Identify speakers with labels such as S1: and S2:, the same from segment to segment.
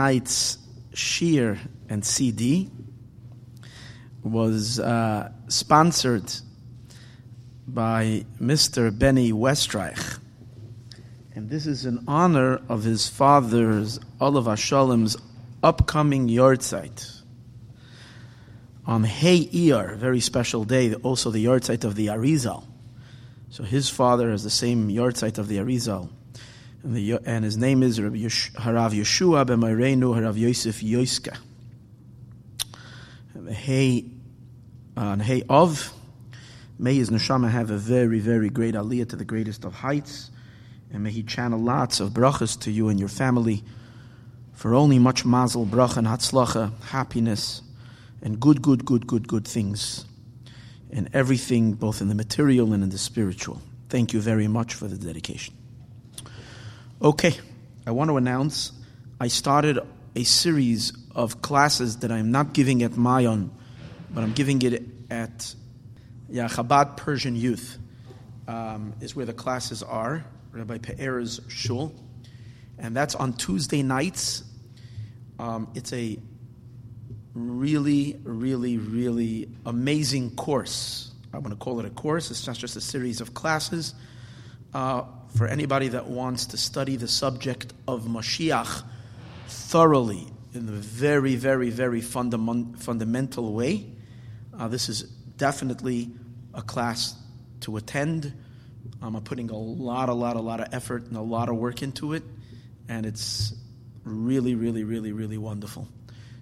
S1: tonight's shiur and CD was uh, sponsored by Mr. Benny Westreich. And this is in honor of his father's, Olav Hashalim's, upcoming yahrzeit. On Hey Iyar, very special day, also the yahrzeit of the Arizal. So his father has the same yahrzeit of the Arizal and, the, and his name is Rabbi Yesh, Harav Yeshua ben Mayrenu Harav Yosef Yoiska. Hey, on uh, Hey Av, may his neshama have a very, very great aliyah to the greatest of heights, and may he channel lots of brachas to you and your family for only much mazel, bracha, and hatzlacha, happiness, and good, good, good, good, good things, and everything, both in the material and in the spiritual. Thank you very much for the dedication. Okay, I want to announce I started a series of classes that I'm not giving at Mayon, but I'm giving it at yeah, Chabad Persian Youth, um, is where the classes are, Rabbi Pe'er's shul. And that's on Tuesday nights. Um, it's a really, really, really amazing course. I want to call it a course. It's not just a series of classes. Uh, for anybody that wants to study the subject of Mashiach thoroughly in a very, very, very fundament, fundamental way. Uh, this is definitely a class to attend. I'm putting a lot, a lot, a lot of effort and a lot of work into it, and it's really, really, really, really wonderful.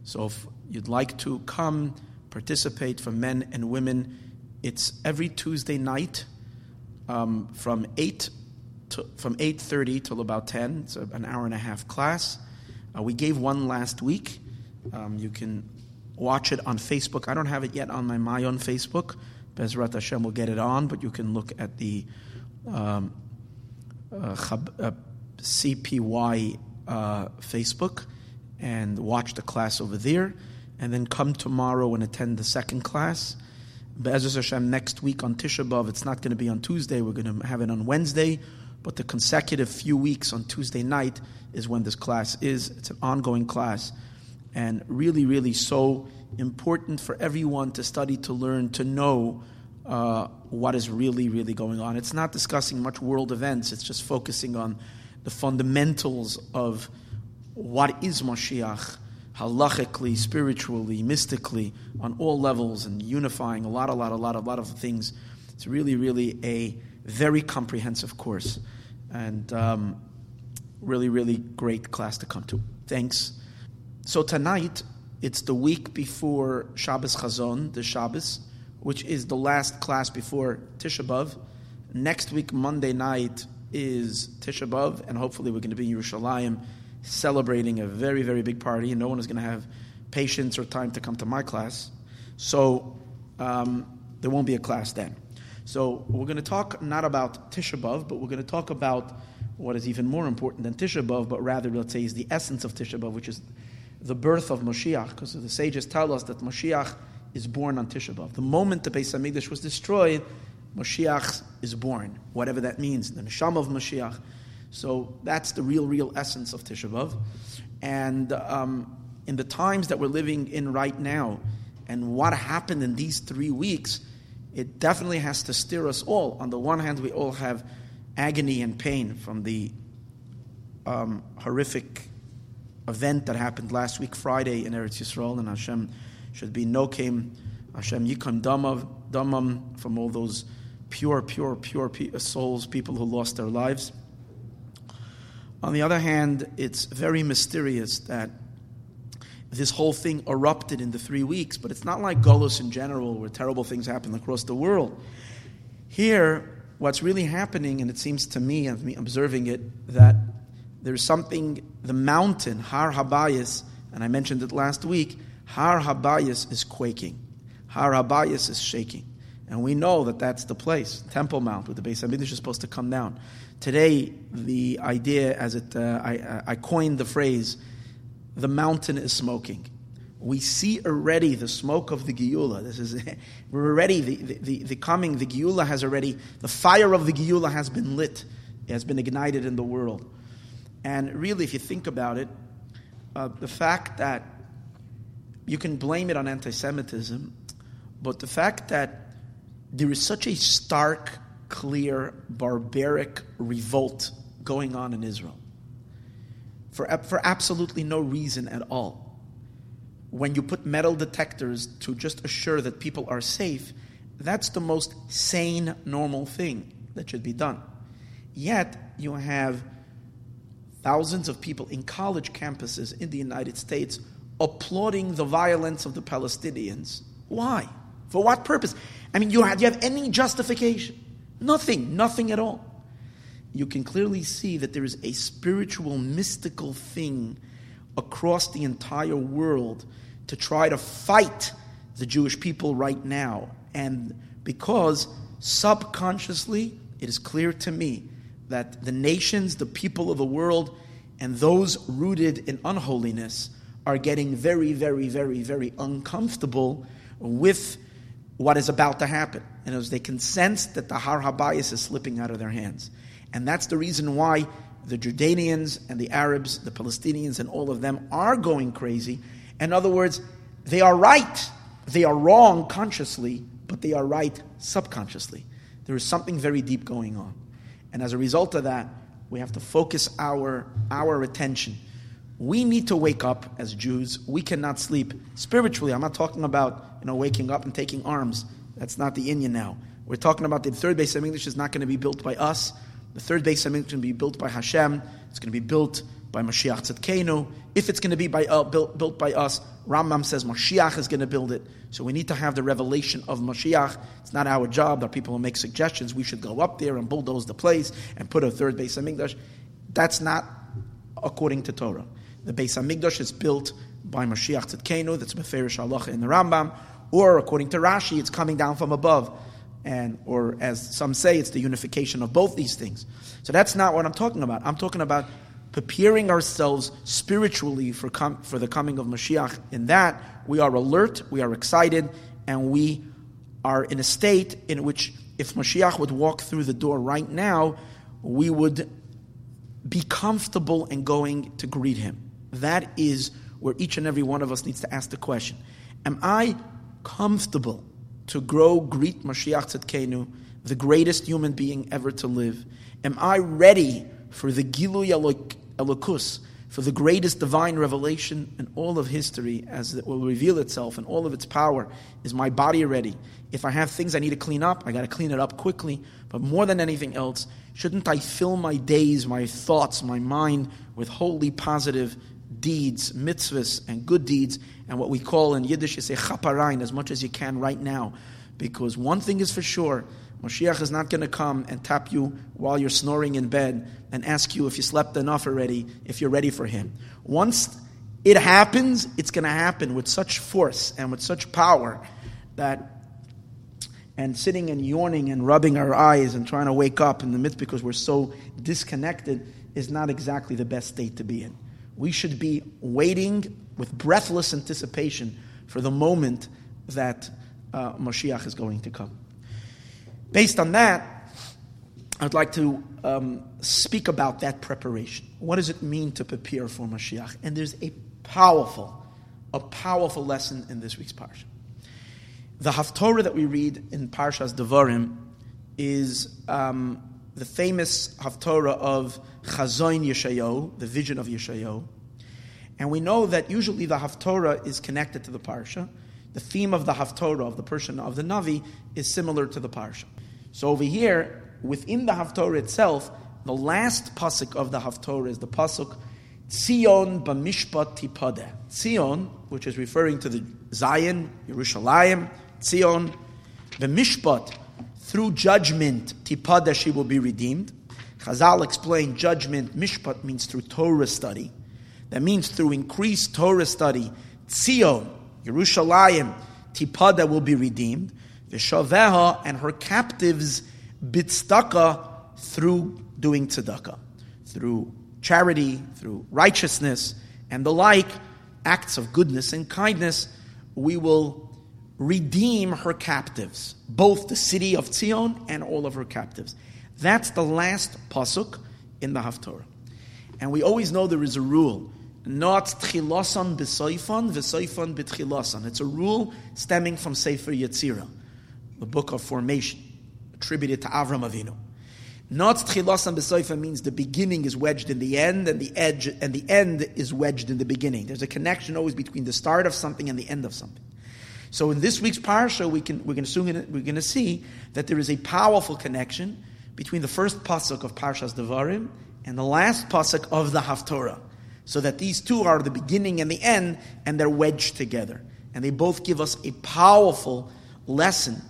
S1: So if you'd like to come participate for men and women, it's every Tuesday night um, from 8 to, from 8.30 till about 10. It's an hour and a half class. Uh, we gave one last week. Um, you can watch it on Facebook. I don't have it yet on my my own Facebook. Bezrat Hashem will get it on, but you can look at the um, uh, uh, CPY uh, Facebook and watch the class over there, and then come tomorrow and attend the second class. Be'ezus Hashem next week on Tisha B'av. It's not going to be on Tuesday. We're going to have it on Wednesday but the consecutive few weeks on Tuesday night is when this class is. It's an ongoing class, and really, really so important for everyone to study, to learn, to know uh, what is really, really going on. It's not discussing much world events, it's just focusing on the fundamentals of what is Mashiach, halachically, spiritually, mystically, on all levels, and unifying a lot, a lot, a lot, a lot of things. It's really, really a very comprehensive course, and um, really, really great class to come to. Thanks. So tonight, it's the week before Shabbos Chazon, the Shabbos, which is the last class before Tisha B'av. Next week, Monday night, is Tisha B'av, and hopefully we're going to be in Yerushalayim celebrating a very, very big party, and no one is going to have patience or time to come to my class. So um, there won't be a class then. So we're going to talk not about Tisha B'av, but we're going to talk about what is even more important than Tisha B'av, but rather, let's say, is the essence of Tisha B'av, which is the birth of Moshiach, because the sages tell us that Moshiach is born on Tisha B'av. The moment the Beis Hamikdash was destroyed, Moshiach is born, whatever that means, the Neshama of Moshiach. So that's the real, real essence of Tisha B'av. And um, in the times that we're living in right now, and what happened in these three weeks, it definitely has to steer us all. On the one hand, we all have agony and pain from the um, horrific event that happened last week, Friday, in Eretz Yisrael, and Hashem should be no Hashem yikam damam from all those pure, pure, pure souls, people who lost their lives. On the other hand, it's very mysterious that this whole thing erupted in the three weeks, but it's not like Golos in general, where terrible things happen across the world. Here, what's really happening, and it seems to me, me observing it, that there's something, the mountain, Har Habayis, and I mentioned it last week, Har Habayis is quaking. Har Habayis is shaking. And we know that that's the place, Temple Mount, where the Beis Hamikdash is supposed to come down. Today, the idea, as it, uh, I, I coined the phrase, the mountain is smoking. We see already the smoke of the Geula. This is we're already the, the, the, coming. The Geula has already the fire of the Geula has been lit. It has been ignited in the world. And really, if you think about it, uh, the fact that you can blame it on anti-Semitism, but the fact that there is such a stark, clear, barbaric revolt going on in Israel for, for absolutely no reason at all. When you put metal detectors to just assure that people are safe, that's the most sane, normal thing that should be done. Yet, you have thousands of people in college campuses in the United States applauding the violence of the Palestinians. Why? For what purpose? I mean, you have, you have any justification? Nothing, nothing at all you can clearly see that there is a spiritual, mystical thing across the entire world to try to fight the Jewish people right now. And because subconsciously, it is clear to me that the nations, the people of the world, and those rooted in unholiness are getting very, very, very, very uncomfortable with what is about to happen. And as they can sense that the Har Habayis is slipping out of their hands. And that's the reason why the Jordanians and the Arabs, the Palestinians, and all of them are going crazy. In other words, they are right. They are wrong consciously, but they are right subconsciously. There is something very deep going on. And as a result of that, we have to focus our, our attention. We need to wake up as Jews. We cannot sleep spiritually. I'm not talking about you know, waking up and taking arms. That's not the Indian now. We're talking about the third Beis Hamikdash is not going to be built by us. The third Beis Hamikdash is going to be built by Hashem. It's going to be built by Mashiach Tzidkenu. If it's going to be by, uh, built, built by us, Rambam says Mashiach is going to build it. So we need to have the revelation of Mashiach. It's not our job. There are people who make suggestions. We should go up there and bulldoze the place and put a third Beis Hamikdash. That's not according to Torah. The Beis Hamikdash is built by Mashiach Tzidkenu. That's Meferish Allah in the Rambam. Or according to Rashi, it's coming down from above and or as some say, it's the unification of both these things. So that's not what I'm talking about. I'm talking about preparing ourselves spiritually for com- for the coming of Mashiach. In that we are alert, we are excited, and we are in a state in which if Mashiach would walk through the door right now, we would be comfortable in going to greet him. That is where each and every one of us needs to ask the question: Am I comfortable to grow, greet Mashiach Tzidkenu, the greatest human being ever to live? Am I ready for the Gilui Elokus, for the greatest divine revelation in all of history as it will reveal itself in all of its power? Is my body ready? If I have things I need to clean up, I got to clean it up quickly. But more than anything else, shouldn't I fill my days, my thoughts, my mind with holy, positive deeds, mitzvahs, and good deeds, and what we call in Yiddish, you say chaparain as much as you can right now. Because one thing is for sure, Mashiach is not going to come and tap you while you're snoring in bed and ask you if you slept enough already, if you're ready for Him. Once it happens, it's going to happen with such force and with such power that, and sitting and yawning and rubbing our eyes and trying to wake up in the midst because we're so disconnected is not exactly the best state to be in we should be waiting with breathless anticipation for the moment that uh, Mashiach is going to come. Based on that, I'd like to um, speak about that preparation. What does it mean to prepare for Mashiach? And there's a powerful, a powerful lesson in this week's parsha. The Haftorah that we read in Parshas Devarim is um, the famous Haftorah of Chazon Yeshayo, the vision of Yeshayo. And we know that usually the Haftorah is connected to the Parsha. The theme of the Haftorah, of the person of the Navi, is similar to the Parsha. So over here, within the Haftorah itself, the last pasuk of the Haftorah is the pasuk Tzion b'mishpat tipadeh. Tzion, which is referring to the Zion, Yerushalayim, Tzion, the mishpat, through judgment, tipadeh, she will be redeemed. Chazal explained judgment, mishpat means through Torah study. That means through increased Torah study, Tzion, Yerushalayim, tipadeh will be redeemed. Vishaveha and her captives, bitstaka, through doing tzedakah, through charity, through righteousness, and the like, acts of goodness and kindness, we will redeem her captives, both the city of Zion and all of her captives. That's the last pasuk in the Haftorah. And we always know there is a rule. Not tchilosan b'soifan, v'soifan b'tchilosan. It's a rule stemming from Sefer Yetzirah, the book of formation, attributed to Avram Avinu. Not tchilasan b'soifa means the beginning is wedged in the end, and the edge and the end is wedged in the beginning. There's a connection always between the start of something and the end of something. So in this week's parsha, we can we're going to we're going to see that there is a powerful connection between the first pasuk of Parshas Devarim and the last pasuk of the Haftorah, so that these two are the beginning and the end, and they're wedged together, and they both give us a powerful lesson,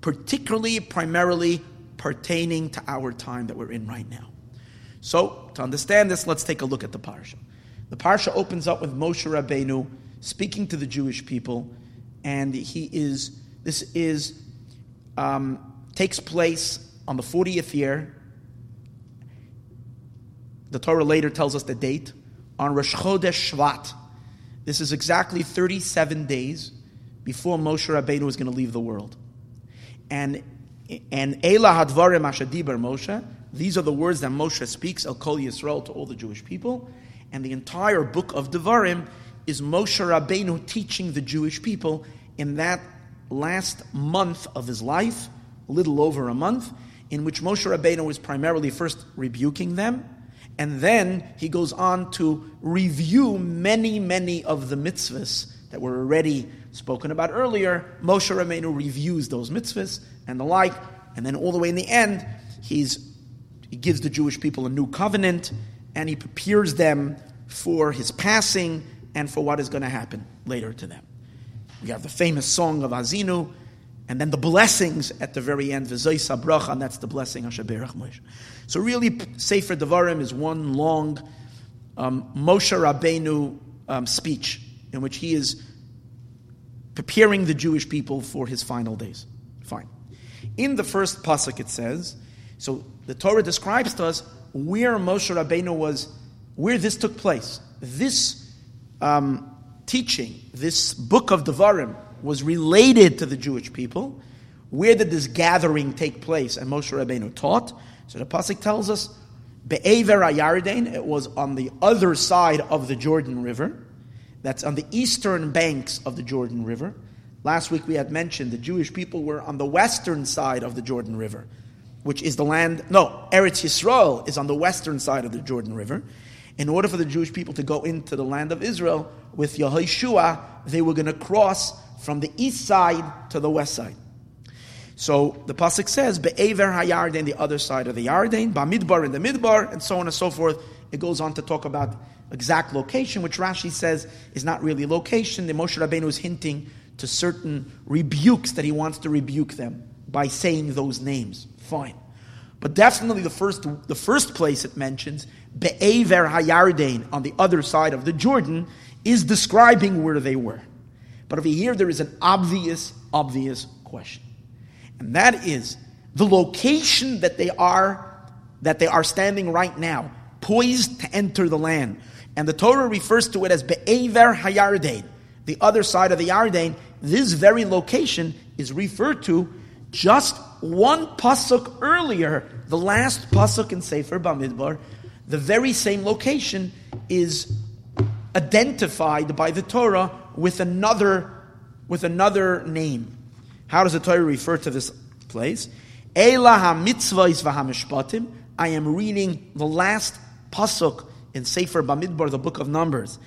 S1: particularly, primarily pertaining to our time that we're in right now. So, to understand this, let's take a look at the parsha. The parsha opens up with Moshe Rabbeinu speaking to the Jewish people, and he is this is um, takes place on the 40th year. The Torah later tells us the date on Rosh Chodesh Shvat. This is exactly 37 days before Moshe Rabbeinu is going to leave the world. And and Ela Hadvarim Ashadibar Moshe. These are the words that Moshe speaks, El Kol Yisrael, to all the Jewish people. And the entire book of Devarim is Moshe Rabbeinu teaching the Jewish people in that last month of his life, a little over a month, in which Moshe Rabbeinu is primarily first rebuking them, and then he goes on to review many, many of the mitzvahs that were already spoken about earlier. Moshe Rabbeinu reviews those mitzvahs and the like. And then all the way in the end, he's, he gives the Jewish people a new covenant and he prepares them for his passing and for what is going to happen later to them. We have the famous song of Azinu, and then the blessings at the very end, V'zoisa bracha, and that's the blessing of Shaberach Moshe. So really, Sefer Devarim is one long um, Moshe Rabbeinu um, speech in which he is preparing the Jewish people for his final days. Fine. In the first pasuk, it says, so the Torah describes to us where Moshe Rabbeinu was, where this took place. This um, teaching, this book of Devarim, was related to the Jewish people. Where did this gathering take place? And Moshe Rabbeinu taught. So the pasuk tells us, Be'ever Ayardain, it was on the other side of the Jordan River. That's on the eastern banks of the Jordan River. Last week we had mentioned the Jewish people were on the western side of the Jordan River, which is the land, no, Eretz Yisrael is on the western side of the Jordan River. In order for the Jewish people to go into the land of Israel with Yehoshua, they were going to cross from the east side to the west side. So the pasuk says, "Be'ever hayarden," the other side of the Yarden, "Bamidbar" in the Midbar, and so on and so forth. It goes on to talk about exact location, which Rashi says is not really location. The Moshe Rabbeinu is hinting to certain rebukes that he wants to rebuke them by saying those names. Fine. But definitely the first, the first place it mentions, Be'ever Hayardain, on the other side of the Jordan, is describing where they were. But over here there is an obvious, obvious question. And that is the location that they are, that they are standing right now, poised to enter the land. And the Torah refers to it as Be'ever Hayardain, the other side of the Yarden, this very location is referred to just one pasuk earlier, the last pasuk in Sefer Bamidbar. The very same location is identified by the Torah with another with another name. How does the Torah refer to this place? Ela ha-mitzvahs v'ha-mishpatim. I am reading the last pasuk in Sefer Bamidbar, the book of Numbers.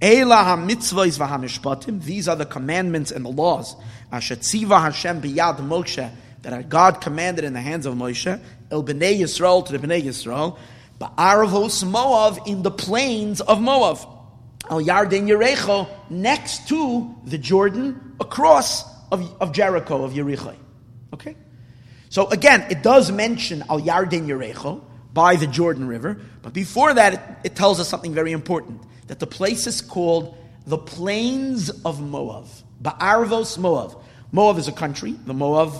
S1: Ela ha-mitzvahs v'ha-mishpatim. These are the commandments and the laws. Asher Hashem biyad Moshe that God commanded in the hands of Moshe, El Bnei Yisrael to the Bnei Yisrael, Ba'arvos Moav in the plains of Moav. Al Yarden Yerecho, next to the Jordan, across of, of Jericho, of Yericho. Okay? So again, it does mention Al Yarden Yerecho by the Jordan River, but before that, it, it tells us something very important that the place is called the Plains of Moab. Ba'arvos Moab. Moab is a country, the Moab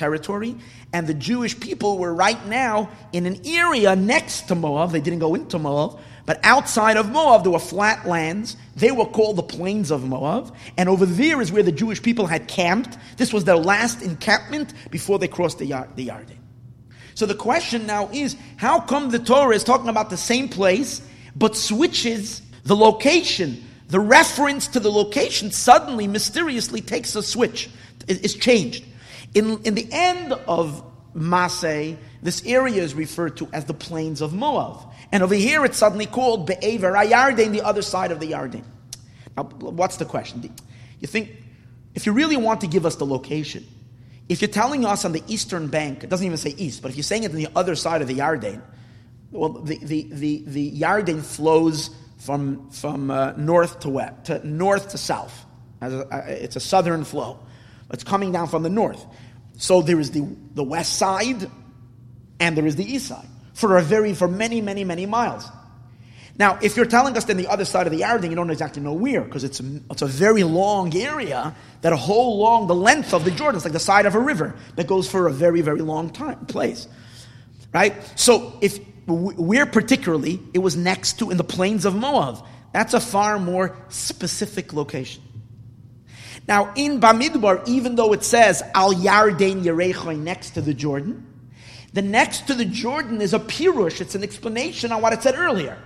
S1: territory, and the Jewish people were right now in an area next to Moab. They didn't go into Moab, but outside of Moab, there were flat lands. They were called the plains of Moab. And over there is where the Jewish people had camped. This was their last encampment before they crossed the, the Yarden. So the question now is how come the Torah is talking about the same place, but switches the location? The reference to the location suddenly, mysteriously takes a switch, is changed. In, in the end of Masay, this area is referred to as the plains of Moab. And over here it's suddenly called Be'ever Ayarden, the other side of the Yarden. Now, what's the question? You think, if you really want to give us the location, if you're telling us on the eastern bank, it doesn't even say east, but if you're saying it on the other side of the Yarden, well, the, the, the, the Yarden flows from, from uh, north to west, to north to south. It's a southern flow. It's coming down from the north. So there is the, the west side and there is the east side for a very for many, many, many miles. Now, if you're telling us that the other side of the Yarden, you don't exactly know where, because it's a, it's a very long area that a whole long, the length of the Jordan, it's like the side of a river that goes for a very, very long time place. Right? So if where particularly, it was next to in the plains of Moab. That's a far more specific location. Now, in Bamidbar, even though it says Al Yarden Yerechoy next to the Jordan, the next to the Jordan is a pirush. It's an explanation on what it said earlier.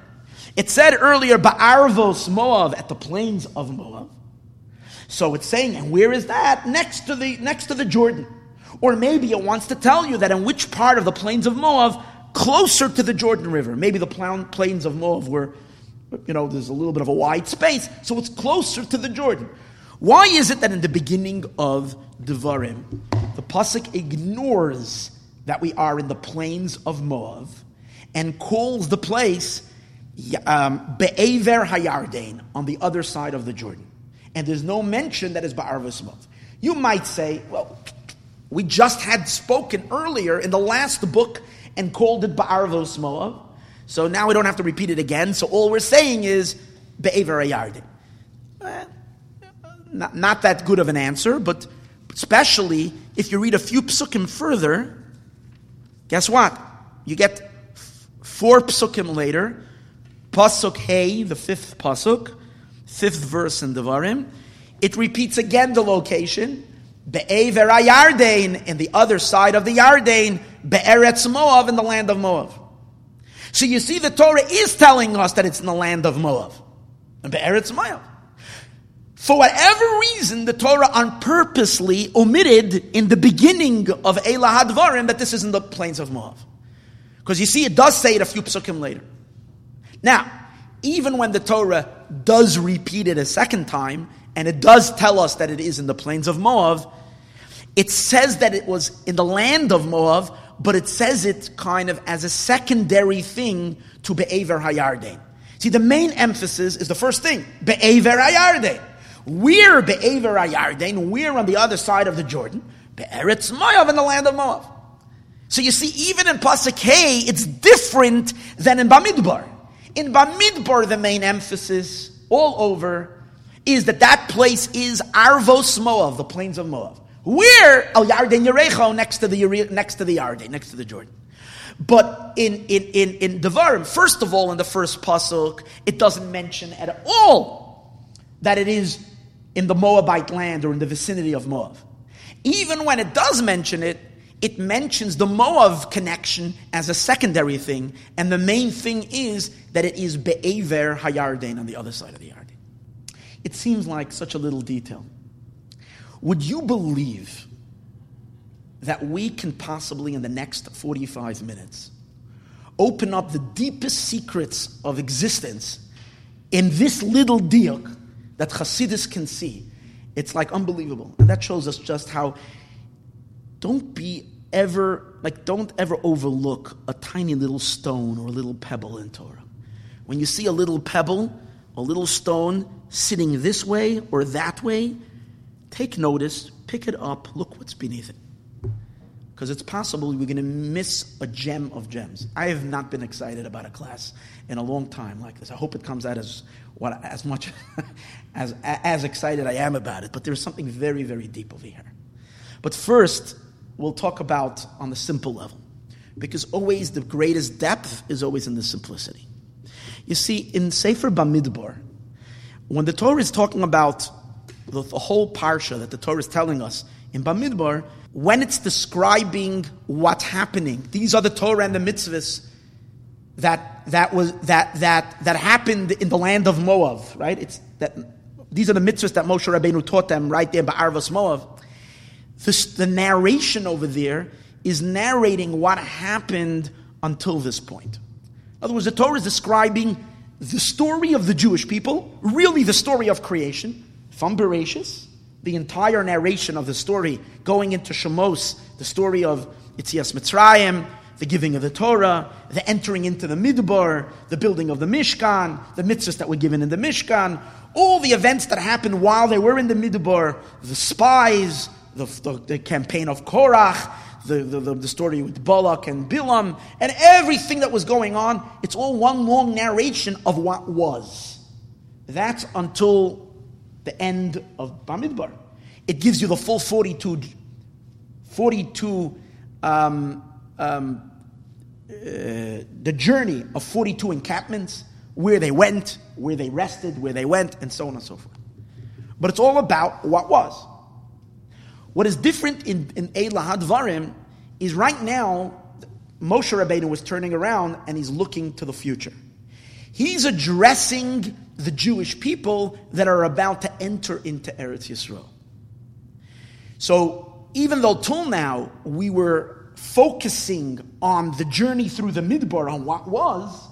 S1: It said earlier, Ba'arvos Moav at the plains of Moav. So it's saying, and where is that? Next to the, next to the Jordan. Or maybe it wants to tell you that in which part of the plains of Moab, closer to the Jordan River. Maybe the plains of Moab were, you know, there's a little bit of a wide space, so it's closer to the Jordan. Why is it that in the beginning of Devarim, the Pasuk ignores that we are in the plains of Moab and calls the place um, Be'ever Hayarden, on the other side of the Jordan. And there's no mention that is Ba'arvas Moab. You might say, well, we just had spoken earlier in the last book and called it Ba'arvos Moab. So now we don't have to repeat it again. So all we're saying is Be'ever Hayarden. Not, not that good of an answer, but especially if you read a few psukim further, Guess what? You get four psukim later, pasuk hey, the fifth pasuk, fifth verse in Devarim. It repeats again the location, Be'ever Yarden, in the other side of the Yarden, Be'eretz Moav, in the land of Moav. So you see, the Torah is telling us that it's in the land of Moav, and Be'eretz Moab. For whatever reason, the Torah unpurposely omitted in the beginning of Elah Hadvarim that this is in the plains of Moab. Because you see, it does say it a few psukim later. Now, even when the Torah does repeat it a second time, and it does tell us that it is in the plains of Moab, it says that it was in the land of Moab, but it says it kind of as a secondary thing to Be'ever Hayarden. See, the main emphasis is the first thing, Be'ever Hayarden. We're Be'ever Ayarden, we're on the other side of the Jordan, Be'eretz Moav in the land of Moav. So you see, even in Pasuk it's different than in Bamidbar. In Bamidbar, the main emphasis all over is that that place is Arvos Moav, the plains of Moav. We're Al Yarden Yerecho next to the next to the Yarden, next to the Jordan. But in in in in Devarim, first of all, in the first pasuk, it doesn't mention at all that it is in the Moabite land or in the vicinity of Moab. Even when it does mention it, it mentions the Moab connection as a secondary thing, and the main thing is that it is Be'ever Hayarden on the other side of the Yarden. It seems like such a little detail. Would you believe that we can possibly, in the next 45 minutes, open up the deepest secrets of existence in this little diuk that Hasidus can see. It's like unbelievable. And that shows us just how don't be ever, like, don't ever overlook a tiny little stone or a little pebble in Torah. When you see a little pebble, a little stone sitting this way or that way, take notice, pick it up, look what's beneath it. Because it's possible we're going to miss a gem of gems. I have not been excited about a class in a long time like this. I hope it comes out as what as much as as excited I am about it. But there's something very very deep over here. But first, we'll talk about on the simple level, because always the greatest depth is always in the simplicity. You see, in Sefer Bamidbar, when the Torah is talking about the, the whole parsha that the Torah is telling us in Bamidbar, when it's describing what's happening, these are the Torah and the mitzvahs that that was that that that happened in the land of Moab, right? It's that these are the mitzvahs that Moshe Rabbeinu taught them right there by Arvas Moab. This, the narration over there is narrating what happened until this point. In other words, the Torah is describing the story of the Jewish people, really the story of creation, from Bereshis, the entire narration of the story going into Shemos, the story of Yitzias Mitzrayim, the giving of the Torah, the entering into the Midbar, the building of the Mishkan, the mitzvahs that were given in the Mishkan, all the events that happened while they were in the Midbar, the spies, the, the, the campaign of Korach, the, the, the, story with Balak and Bilam, and everything that was going on. It's all one long narration of what was. That's until the end of Bamidbar. It gives you the full 42, 42 um, um, uh, the journey of 42 encampments, where they went, where they rested, where they went, and so on and so forth. But it's all about what was. What is different in, in Eilah Hadvarim is right now, Moshe Rabbeinu was turning around and he's looking to the future. He's addressing the Jewish people that are about to enter into Eretz Yisrael. So, even though till now we were focusing on the journey through the Midbar, on what was,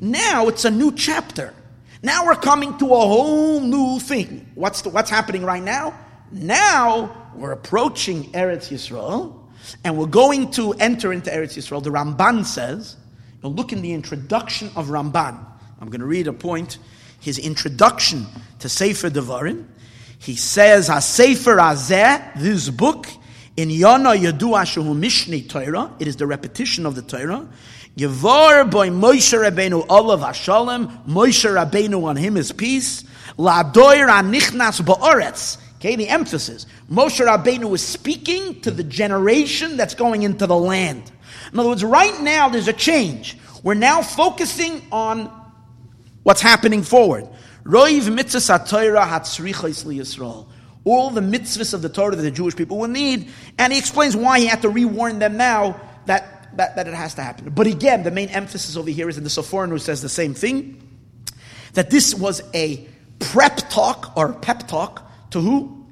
S1: now it's a new chapter. Now we're coming to a whole new thing. What's, the, what's happening right now? Now we're approaching Eretz Yisrael, and we're going to enter into Eretz Yisrael. The Ramban says, you look in the introduction of Ramban. I'm going to read a point. His introduction to Sefer Devarim. He says, "Ha-Sefer Azeh, this book, in Yana Yadua Shehu Mishni Torah, it is the repetition of the Torah. Yevar by Moshe Rabbeinu Olav Hashalem, Moshe Rabbeinu on him is peace. Ladoir Anichnas Ba'aretz. Okay, the emphasis. Moshe Rabbeinu is speaking to the generation that's going into the land. In other words, right now there's a change. We're now focusing on what's happening forward. Roiv mitzvahs ha-Torah hatzrichos Yisrael. All the mitzvahs of the Torah that the Jewish people will need, and he explains why he had to rewarn them now that, that, that it has to happen. But again, the main emphasis over here is in the Sforno who says the same thing, that this was a prep talk or pep talk to who?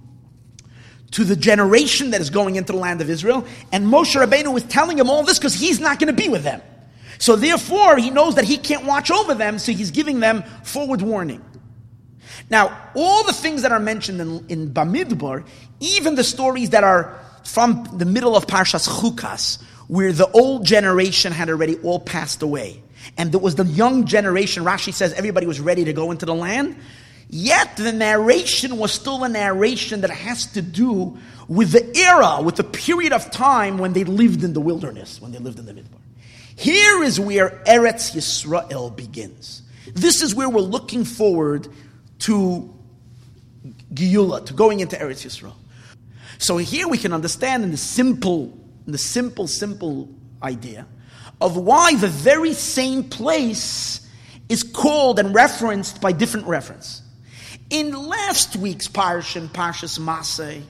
S1: To the generation that is going into the land of Israel. And Moshe Rabbeinu was telling him all this because he's not going to be with them. So therefore, he knows that he can't watch over them, so he's giving them forward warning. Now, all the things that are mentioned in, in Bamidbar, even the stories that are from the middle of Parshas Chukas, where the old generation had already all passed away, and there was the young generation, Rashi says everybody was ready to go into the land, Yet the narration was still a narration that has to do with the era, with the period of time when they lived in the wilderness, when they lived in the Midbar. Here is where Eretz Yisrael begins. This is where we're looking forward to Geula, to going into Eretz Yisrael. So here we can understand in the simple, in the simple, simple idea of why the very same place is called and referenced by different reference. In last week's Parsha, Parshas Masay,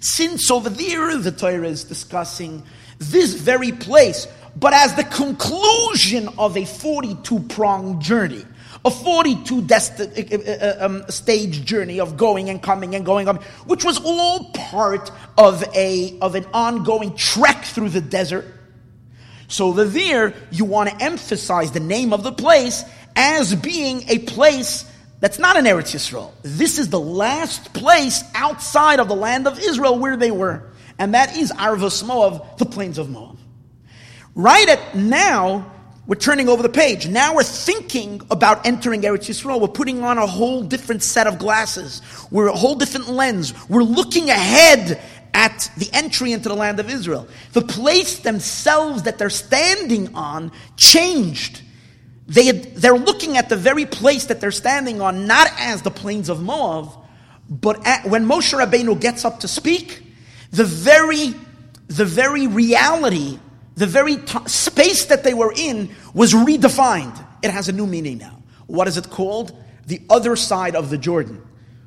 S1: since over there the Torah is discussing this very place, but as the conclusion of a 42 pronged journey, a 42 desti- uh, uh, um, stage journey of going and coming and going up, which was all part of, a, of an ongoing trek through the desert. So the there, you want to emphasize the name of the place as being a place that's not an Eretz Yisrael. This is the last place outside of the land of Israel where they were. and that is Arvos Moav, the plains of Moab. Right at now, we're turning over the page. Now we're thinking about entering Eretz Yisrael. We're putting on a whole different set of glasses. We're a whole different lens. We're looking ahead at the entry into the land of Israel. The place themselves that they're standing on changed. They, they're looking at the very place that they're standing on not as the plains of Moab, but at, when Moshe Rabbeinu gets up to speak, the very, the very reality the very t- space that they were in was redefined. It has a new meaning now. What is it called? The other side of the Jordan.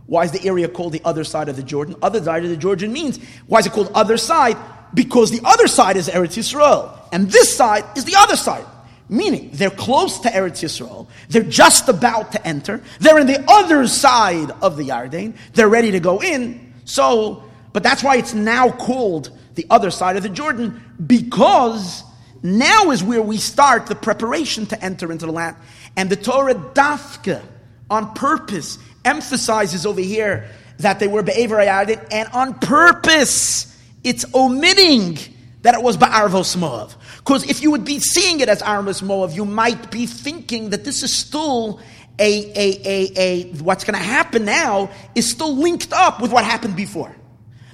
S1: Why is the area called the other side of the Jordan? Other side of the Jordan means, why is it called other side? Because the other side is Eretz Yisrael, and this side is the other side. Meaning, they're close to Eretz Yisrael, they're just about to enter, they're in the other side of the Yarden, they're ready to go in, so, but that's why it's now called the other side of the Jordan, because now is where we start the preparation to enter into the land. And the Torah Dafka, on purpose, emphasizes over here that they were Be'ever Ayadin, and on purpose, it's omitting that it was Ba'arvos Moav. Because if you would be seeing it as Arvos Moav, you might be thinking that this is still a, a, a, a what's going to happen now is still linked up with what happened before.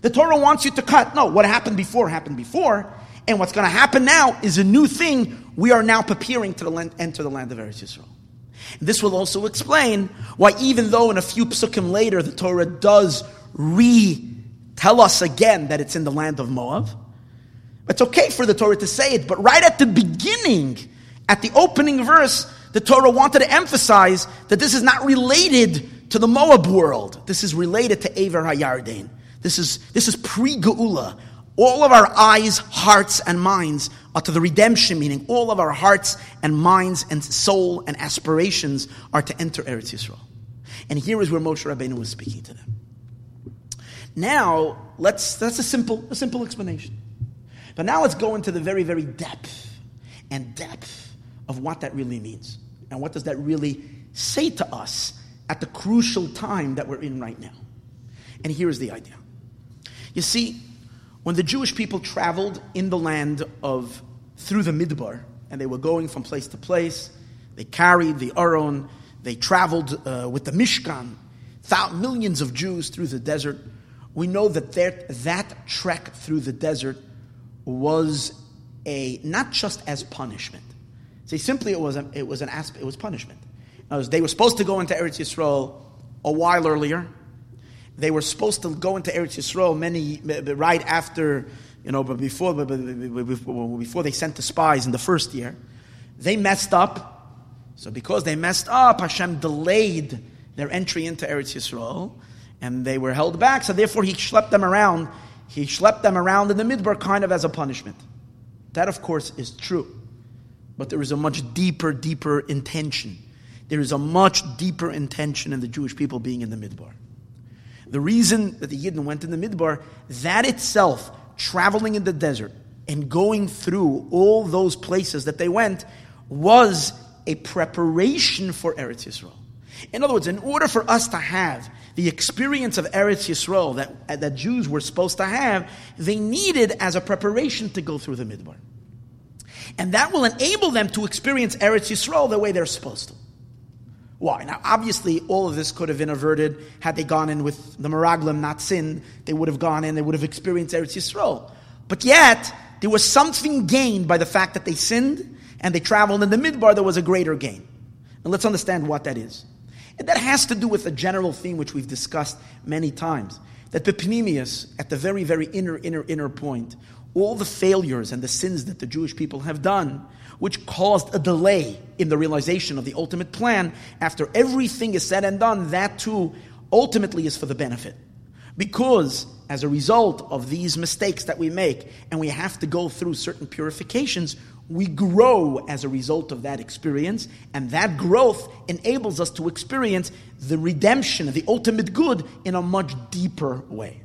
S1: The Torah wants you to cut. No, what happened before happened before. And what's going to happen now is a new thing. We are now preparing to the land, enter the land of Eretz Yisrael. This will also explain why, even though in a few psukim later the Torah does re tell us again that it's in the land of Moab, it's okay for the Torah to say it. But right at the beginning, at the opening verse, the Torah wanted to emphasize that this is not related to the Moab world. This is related to Aver HaYarden. This is, this is pre Geula. All of our eyes, hearts, and minds are to the redemption, meaning all of our hearts and minds and soul and aspirations are to enter Eretz Yisrael. And here is where Moshe Rabbeinu was speaking to them. Now, let's, that's a simple, a simple explanation. But now let's go into the very, very depth and depth of what that really means. And what does that really say to us at the crucial time that we're in right now? And here is the idea. You see, when the Jewish people traveled in the land of through the Midbar, and they were going from place to place, they carried the Aron, they traveled uh, with the Mishkan, thousands, millions of Jews through the desert. We know that that, that trek through the desert was a not just as punishment. See, simply it was a, it was an aspect, it was punishment. Was, they were supposed to go into Eretz Yisrael a while earlier. They were supposed to go into Eretz Yisrael many uh, right after, you know, but before, before they sent the spies in the first year. They messed up. So because they messed up, Hashem delayed their entry into Eretz Yisrael, and they were held back. So therefore, He schlepped them around. He schlepped them around in the Midbar, kind of as a punishment. That, of course, is true, but there is a much deeper, deeper intention. There is a much deeper intention in the Jewish people being in the Midbar. The reason that the Yidden went in the Midbar, that itself, traveling in the desert and going through all those places that they went, was a preparation for Eretz Yisrael. In other words, in order for us to have the experience of Eretz Yisrael that, that Jews were supposed to have, they needed as a preparation to go through the Midbar. And that will enable them to experience Eretz Yisrael the way they're supposed to. Why? Now, obviously, all of this could have been averted had they gone in with the Meraglim, not sin. They would have gone in, they would have experienced Eretz Yisrael. But yet, there was something gained by the fact that they sinned and they traveled in the midbar, there was a greater gain. And let's understand what that is. And that has to do with a general theme which we've discussed many times. That Bepnimius, at the very, very inner, inner, inner point, all the failures and the sins that the Jewish people have done which caused a delay in the realization of the ultimate plan, after everything is said and done, that too ultimately is for the benefit. Because as a result of these mistakes that we make, and we have to go through certain purifications, we grow as a result of that experience, and that growth enables us to experience the redemption, of the ultimate good, in a much deeper way.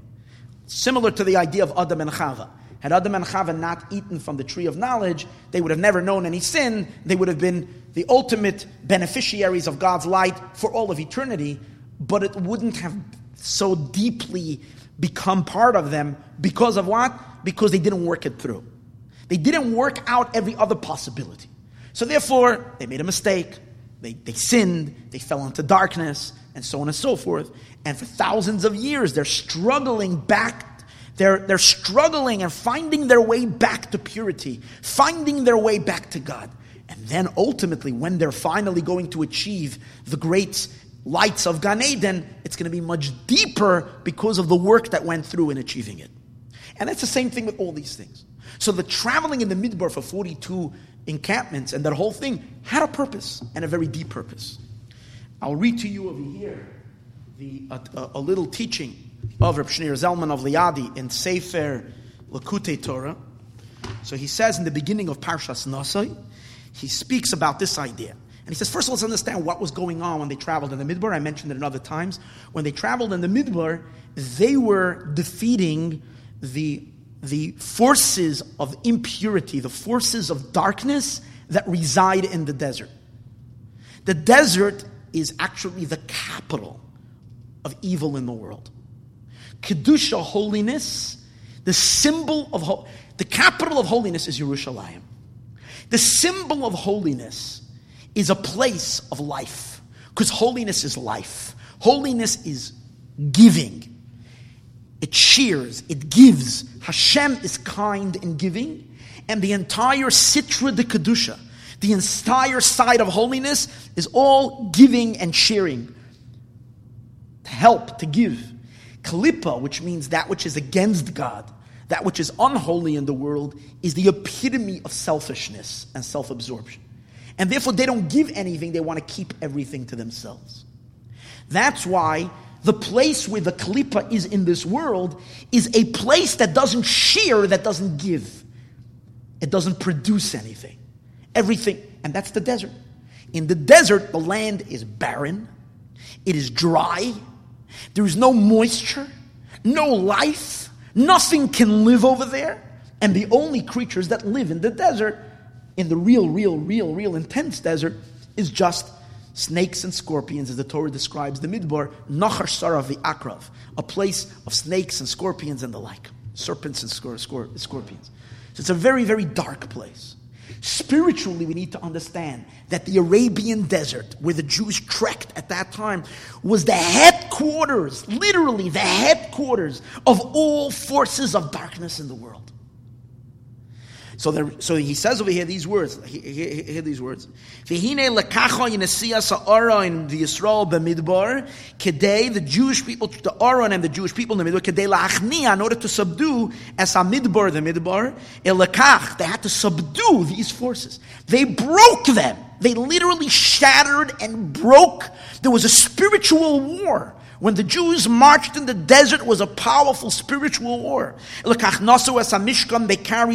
S1: Similar to the idea of Adam and Chava. Had Adam and Chava not eaten from the tree of knowledge, they would have never known any sin. They would have been the ultimate beneficiaries of God's light for all of eternity, but it wouldn't have so deeply become part of them because of what? Because they didn't work it through. They didn't work out every other possibility. So therefore, they made a mistake. They, they sinned. They fell into darkness and so on and so forth. And for thousands of years, they're struggling back. They're, they're struggling and finding their way back to purity, finding their way back to God. And then ultimately, when they're finally going to achieve the great lights of Gan Eden, it's going to be much deeper because of the work that went through in achieving it. And that's the same thing with all these things. So the traveling in the Midbar for 42 encampments and that whole thing had a purpose and a very deep purpose. I'll read to you over here the, a, a little teaching of Reb Shneur Zalman of Liadi in Sefer Likutei Torah. So he says in the beginning of Parshas Nosai, he speaks about this idea. And he says, first of all, let's understand what was going on when they traveled in the Midbar. I mentioned it in other times. When they traveled in the Midbar, they were defeating the, the forces of impurity, the forces of darkness that reside in the desert. The desert is actually the capital of evil in the world. Kedusha, holiness, the symbol of ho- the capital of holiness is Yerushalayim. The symbol of holiness is a place of life because holiness is life. Holiness is giving. It cheers, it gives. Hashem is kind in giving, and the entire Sitra de Kedusha, the entire side of holiness, is all giving and sharing. To help, to give. Kalipa, which means that which is against God, that which is unholy in the world, is the epitome of selfishness and self absorption. And therefore, they don't give anything, they want to keep everything to themselves. That's why the place where the Kalipa is in this world is a place that doesn't share, that doesn't give. It doesn't produce anything. Everything, and that's the desert. In the desert, the land is barren, it is dry, there is no moisture, no life, nothing can live over there. And the only creatures that live in the desert, in the real, real, real, real intense desert, is just snakes and scorpions, as the Torah describes the Midbar, Nachar Sarav Akrav, a place of snakes and scorpions and the like, serpents and scor- scor- scorpions. So it's a very, very dark place. Spiritually, we need to understand that the Arabian desert, where the Jews trekked at that time, was the headquarters, literally the headquarters of all forces of darkness in the world. So, there, so he says over here these words. Hear these words. V'hine yinesias the Yisrael b'midbar kedei the Jewish people, the Aron and the Jewish people in the midbar kedei la'achnia in order to subdue as a midbar the midbar elakach they had to subdue these forces. They broke them. They literally shattered and broke. There was a spiritual war when the Jews marched in the desert was a powerful spiritual war. They carried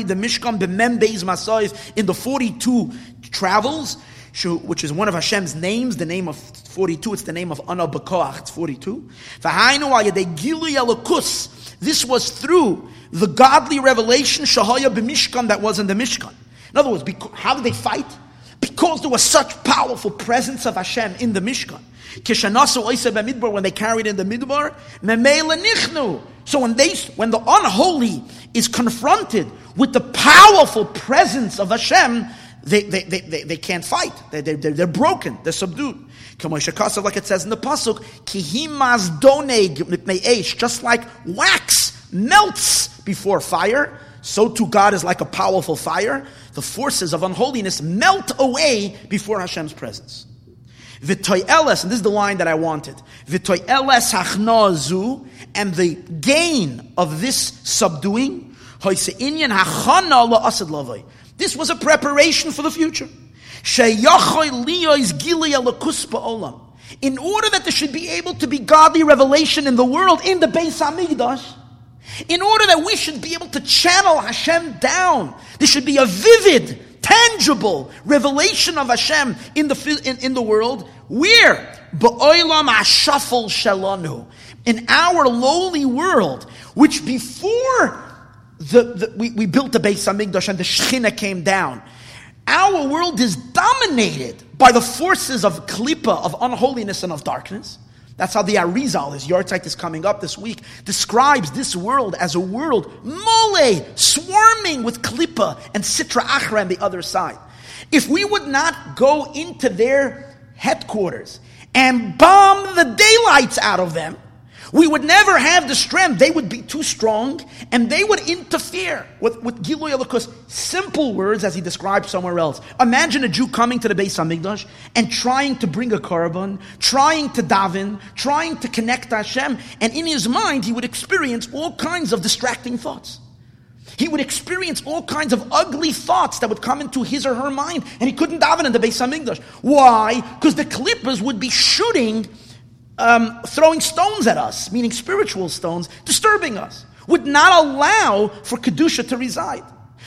S1: the Mishkan Membe's Messiah, in the 42 travels, which is one of Hashem's names, the name of 42, it's the name of Ana Bakoach, it's 42. This was through the godly revelation Shahaya b'Mishkan that was in the Mishkan. In other words, how did they fight? Because there was such powerful presence of Hashem in the Mishkan. When they carried in the midbar, So when they, when the unholy is confronted with the powerful presence of Hashem, they, they, they, they, they can't fight. They, they, they're, they're broken. They're subdued. Like it says in the pasuk, just like wax melts before fire, so too God is like a powerful fire. The forces of unholiness melt away before Hashem's presence. V'toyeles, and this is the line that I wanted. V'toyeles hachnazu, and the gain of this subduing, this was a preparation for the future. In order that there should be able to be godly revelation in the world, in the Beis Hamikdash, in order that we should be able to channel Hashem down, there should be a vivid tangible revelation of Hashem in the, in, in the world. Where? Ba'olam ashafel shalanu. In our lowly world, which before the, the we, we built the Beis Hamikdash and the Shechina came down, our world is dominated by the forces of klipa, of unholiness and of darkness. That's how the Arizal, his yahrzeit is coming up this week, describes this world as a world mole, swarming with klippa and sitra achra on the other side. If we would not go into their headquarters and bomb the daylights out of them, we would never have the strength. They would be too strong, and they would interfere with, with Giloy Elokus. Simple words, as he describes somewhere else. Imagine a Jew coming to the Beis Hamikdash and trying to bring a korban, trying to daven, trying to connect Hashem, and in his mind he would experience all kinds of distracting thoughts. He would experience all kinds of ugly thoughts that would come into his or her mind, and he couldn't daven in the Beis Hamikdash. Why? Because the klipas would be shooting um, throwing stones at us, meaning spiritual stones, disturbing us, would not allow for Kedusha to reside.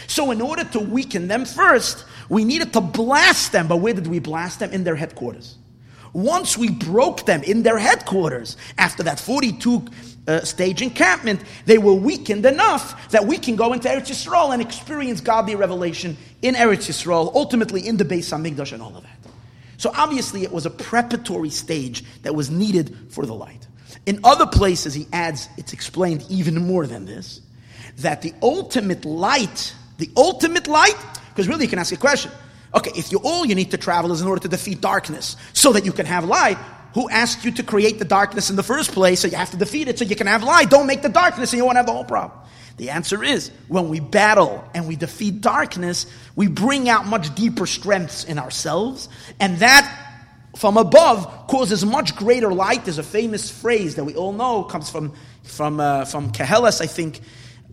S1: So, in order to weaken them first, we needed to blast them. But where did we blast them? In their headquarters. Once we broke them in their headquarters, after that 42 uh, stage encampment, they were weakened enough that we can go into Eretz Yisrael and experience godly revelation in Eretz Yisrael, ultimately in the base Beis Hamikdash and all of that. So obviously, it was a preparatory stage that was needed for the light. In other places, he adds, it's explained even more than this, that the ultimate light, the ultimate light, because really you can ask a question. Okay, if you all you need to travel is in order to defeat darkness so that you can have light, who asked you to create the darkness in the first place? So you have to defeat it so you can have light. Don't make the darkness and you won't have the whole problem. The answer is when we battle and we defeat darkness, we bring out much deeper strengths in ourselves, and that from above causes much greater light. There's a famous phrase that we all know comes from from uh, from Keheles, I think.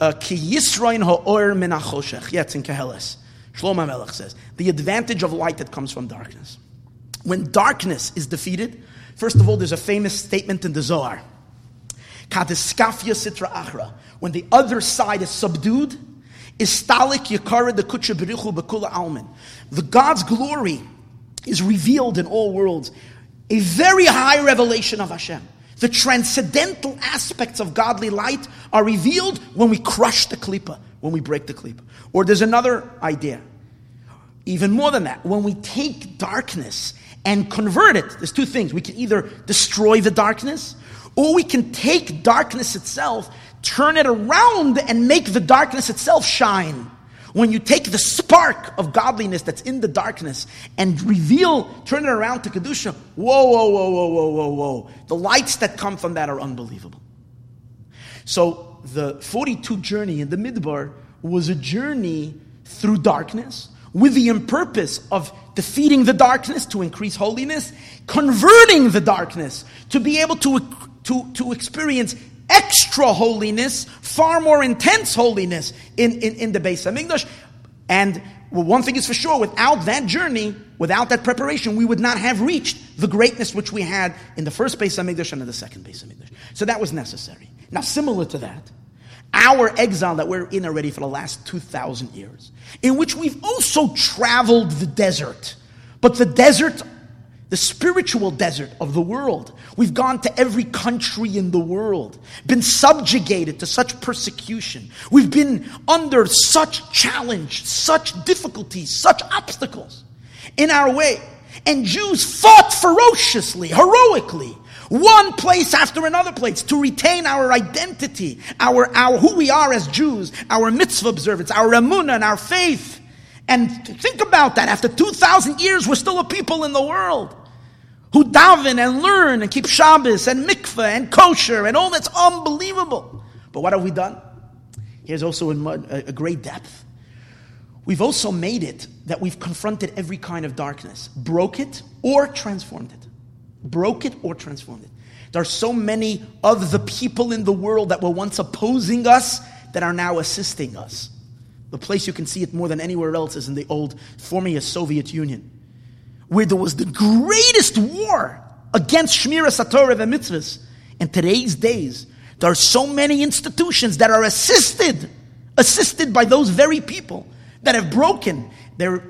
S1: Uh, Ki Yisroin ha'or min Yeah, it's in Keheles. Shlomo Melech says the advantage of light that comes from darkness. When darkness is defeated, first of all, there's a famous statement in the Zohar. Kadiskafia sitra achra when the other side is subdued, istalik yakara the kucha bekula almin. The God's glory is revealed in all worlds. A very high revelation of Hashem. The transcendental aspects of godly light are revealed when we crush the klipa, when we break the klipa. Or there's another idea. Even more than that, when we take darkness and convert it, there's two things. We can either destroy the darkness, or we can take darkness itself turn it around and make the darkness itself shine. When you take the spark of godliness that's in the darkness and reveal, turn it around to Kedusha, whoa, whoa, whoa, whoa, whoa, whoa, whoa. The lights that come from that are unbelievable. So the 42 journey in the Midbar was a journey through darkness with the purpose of defeating the darkness to increase holiness, converting the darkness to be able to, to, to experience extra holiness, far more intense holiness in, in, in the Beis Hamikdash. And well, one thing is for sure, without that journey, without that preparation, we would not have reached the greatness which we had in the first Beis Hamikdash and in the second Beis Hamikdash. So that was necessary. Now, similar to that, our exile that we're in already for the last 2,000 years, in which we've also traveled the desert, but the desert the spiritual desert of the world. We've gone to every country in the world, been subjugated to such persecution. We've been under such challenge, such difficulties, such obstacles in our way. And Jews fought ferociously, heroically, one place after another place to retain our identity, our, our who we are as Jews, our mitzvah observance, our emunah and our faith. And think about that. After 2,000 years, we're still a people in the world who daven and learn and keep Shabbos and mikveh and kosher and all that's unbelievable. But what have we done? Here's also a great depth. We've also made it that we've confronted every kind of darkness, broke it or transformed it. Broke it or transformed it. There are so many of the people in the world that were once opposing us that are now assisting us. The place you can see it more than anywhere else is in the old former Soviet Union, where there was the greatest war against Shmiras Torah and mitzvahs. In today's days, there are so many institutions that are assisted, assisted by those very people that have broken there,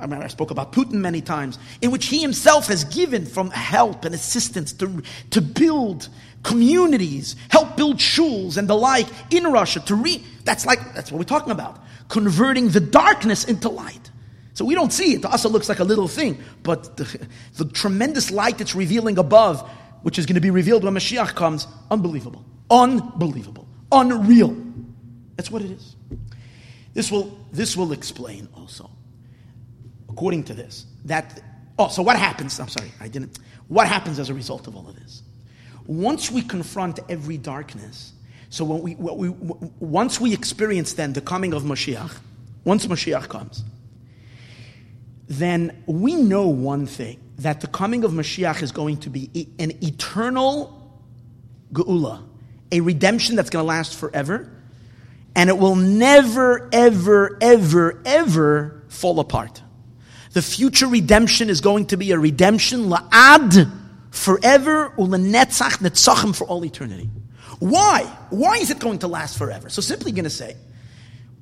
S1: I, mean, I spoke about Putin many times, in which he himself has given from help and assistance to, to build communities, help build shuls and the like in Russia to re, that's like, that's what we're talking about converting the darkness into light. So we don't see it. To us, it looks like a little thing, but the, the tremendous light that's revealing above which is going to be revealed when Mashiach comes, unbelievable. Unbelievable. Unreal. That's what it is. This will, this will explain also, according to this, that, oh, so what happens? I'm sorry, I didn't. What happens as a result of all of this? Once we confront every darkness, so when we, we, once we experience then the coming of Mashiach, once Mashiach comes, then we know one thing that the coming of Mashiach is going to be an eternal geula, a redemption that's going to last forever, and it will never, ever, ever, ever fall apart. The future redemption is going to be a redemption la'ad, forever, ulenetzach netzachim for all eternity. Why? Why is it going to last forever? So simply going to say,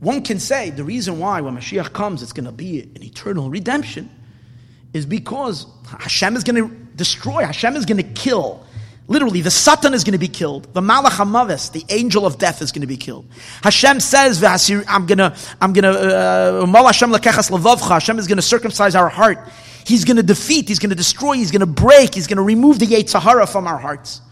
S1: one can say the reason why when Mashiach comes it's going to be an eternal redemption is because Hashem is going to destroy, Hashem is going to kill. Literally, the Satan is going to be killed. The Malach Hamavis, the angel of death, is going to be killed. Hashem says, "I'm going to, I'm going to, uh, Hashem is going to circumcise our heart. He's going to defeat, He's going to destroy, He's going to break, He's going to remove the Yetzer Hara from our hearts.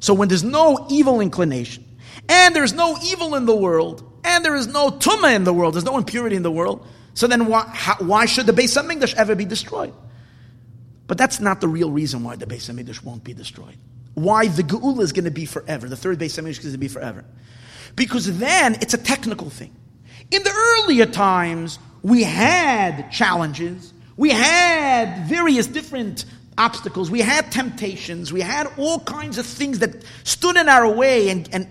S1: So when there's no evil inclination, and there's no evil in the world, and there is no tumah in the world, there's no impurity in the world, so then why, how, why should the Beis HaMikdash ever be destroyed? But that's not the real reason why the Beis Hamikdash won't be destroyed. Why the Geula is going to be forever. The third Beis Hamikdash is going to be forever. Because then it's a technical thing. In the earlier times, we had challenges. We had various different obstacles. We had temptations. We had all kinds of things that stood in our way. And, and,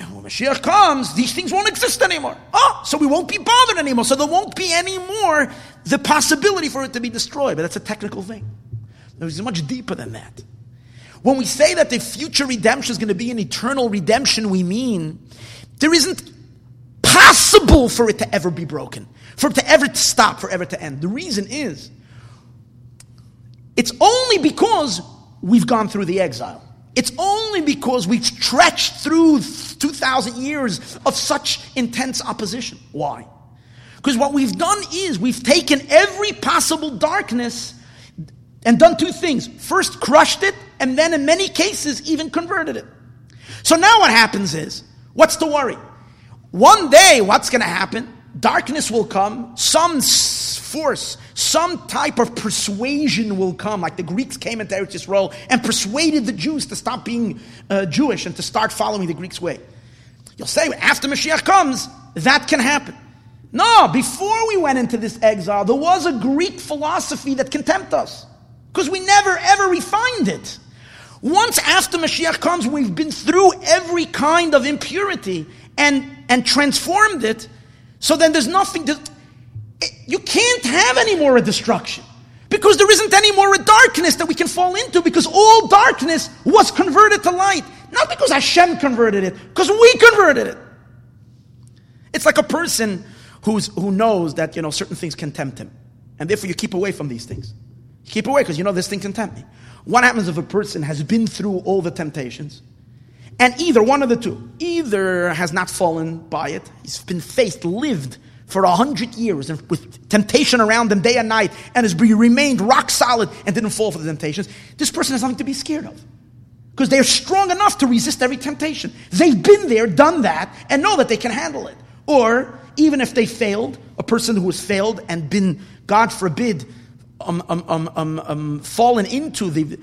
S1: and when Mashiach comes, these things won't exist anymore. Oh, so we won't be bothered anymore. So there won't be any more the possibility for it to be destroyed. But that's a technical thing. It's much deeper than that. When we say that the future redemption is going to be an eternal redemption, we mean there isn't possible for it to ever be broken, for it to ever to stop, for ever to end. The reason is it's only because we've gone through the exile. It's only because we've stretched through 2,000 years of such intense opposition. Why? Because what we've done is we've taken every possible darkness and done two things. First, crushed it, and then in many cases, even converted it. So now what happens is, what's the worry? One day, what's going to happen? Darkness will come, some force, some type of persuasion will come, like the Greeks came into Eretz Yisrael and persuaded the Jews to stop being uh, Jewish and to start following the Greeks' way. You'll say, after Mashiach comes, that can happen. No, before we went into this exile, there was a Greek philosophy that can tempt us because we never ever refined it. Once after Mashiach comes, we've been through every kind of impurity and, and transformed it, so then there's nothing to. You can't have any more a destruction because there isn't any more a darkness that we can fall into because all darkness was converted to light. Not because Hashem converted it, because we converted it. It's like a person who's, who knows that you know certain things can tempt him, and therefore you keep away from these things. Keep away because you know this thing can tempt me. What happens if a person has been through all the temptations and either one of the two, either has not fallen by it, he's been faced, lived for a hundred years with temptation around him day and night and has remained rock solid and didn't fall for the temptations, this person has nothing to be scared of. Because they're strong enough to resist every temptation. They've been there, done that, and know that they can handle it. Or even if they failed, a person who has failed and been, God forbid, um, um, um, um, um, fallen into the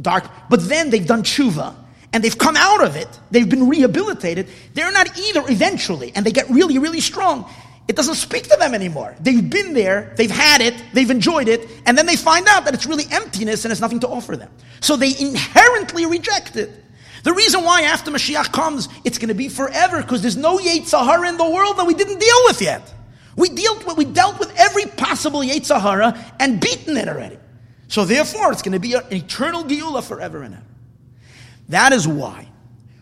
S1: dark, but then they've done tshuva and they've come out of it, they've been rehabilitated, they're not either eventually, and they get really, really strong. It doesn't speak to them anymore. They've been there, they've had it, they've enjoyed it, and then they find out that it's really emptiness and it's nothing to offer them. So they inherently reject it. The reason why after Mashiach comes, it's going to be forever because there's no Yetzer Hara in the world that we didn't deal with yet. We dealt with, we dealt with every possible Yetzer Hara and beaten it already. So therefore, it's going to be an eternal Geula forever and ever. That is why,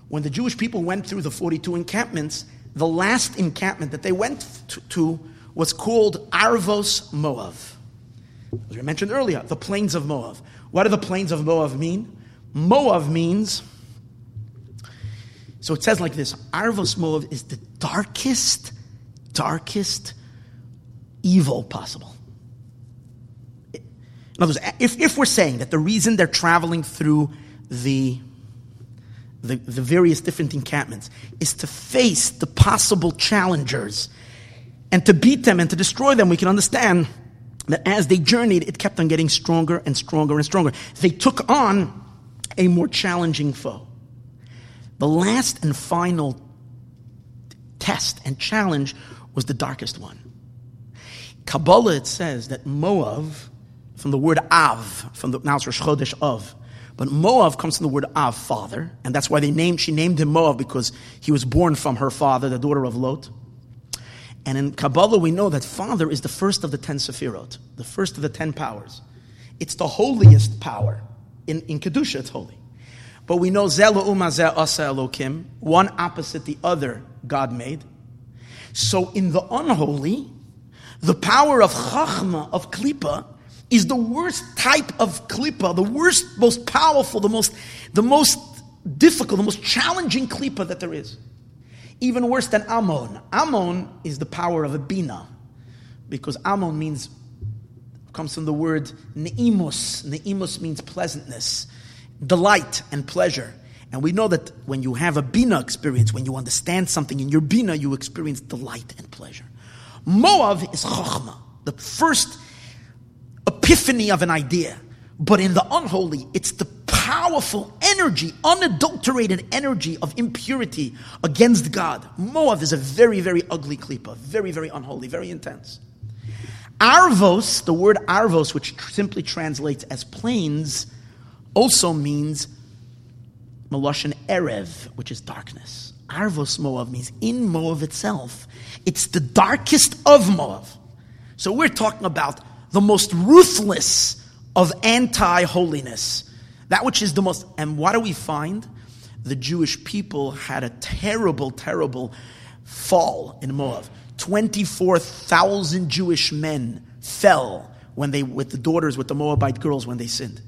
S1: when the Jewish people went through the 42 encampments, the last encampment that they went to, to was called Arvos Moav. As we mentioned earlier, the plains of Moav. What do the plains of Moav mean? Moav means, so it says like this Arvos Moav is the darkest, darkest evil possible. In other words, if, if we're saying that the reason they're traveling through the, the, the various different encampments, is to face the possible challengers and to beat them and to destroy them. We can understand that as they journeyed, it kept on getting stronger and stronger and stronger. They took on a more challenging foe. The last and final test and challenge was the darkest one. Kabbalah, it says that Moab, from the word Av, from the, now it's Rosh Chodesh Av, but Moab comes from the word Av, father, and that's why they named, she named him Moab because he was born from her father, the daughter of Lot. And in Kabbalah, we know that father is the first of the ten Sefirot, the first of the ten powers. It's the holiest power. In, in Kedusha, it's holy. But we know Zela Umazeh Asa Elokim, one opposite the other, God made. So in the unholy, the power of Chachma, of klipa, is the worst type of klipa, the worst, most powerful, the most, the most difficult, the most challenging klipa that there is. Even worse than Amon. Amon is the power of a Bina, because Amon means, comes from the word Neimus. Neimus means pleasantness, delight, and pleasure. And we know that when you have a Bina experience, when you understand something in your Bina, you experience delight and pleasure. Moab is Chokhmah, the first epiphany of an idea. But in the unholy, it's the powerful energy, unadulterated energy of impurity against God. Moav is a very, very ugly klipa, very, very unholy, very intense. Arvos, the word arvos, which simply translates as plains, also means Meloshan Erev, which is darkness. Arvos Moav means in Moav itself. It's the darkest of Moab. So we're talking about the most ruthless of anti holiness. That which is the most. And what do we find? The Jewish people had a terrible, terrible fall in Moab. 24,000 Jewish men fell when they, with the daughters, with the Moabite girls when they sinned.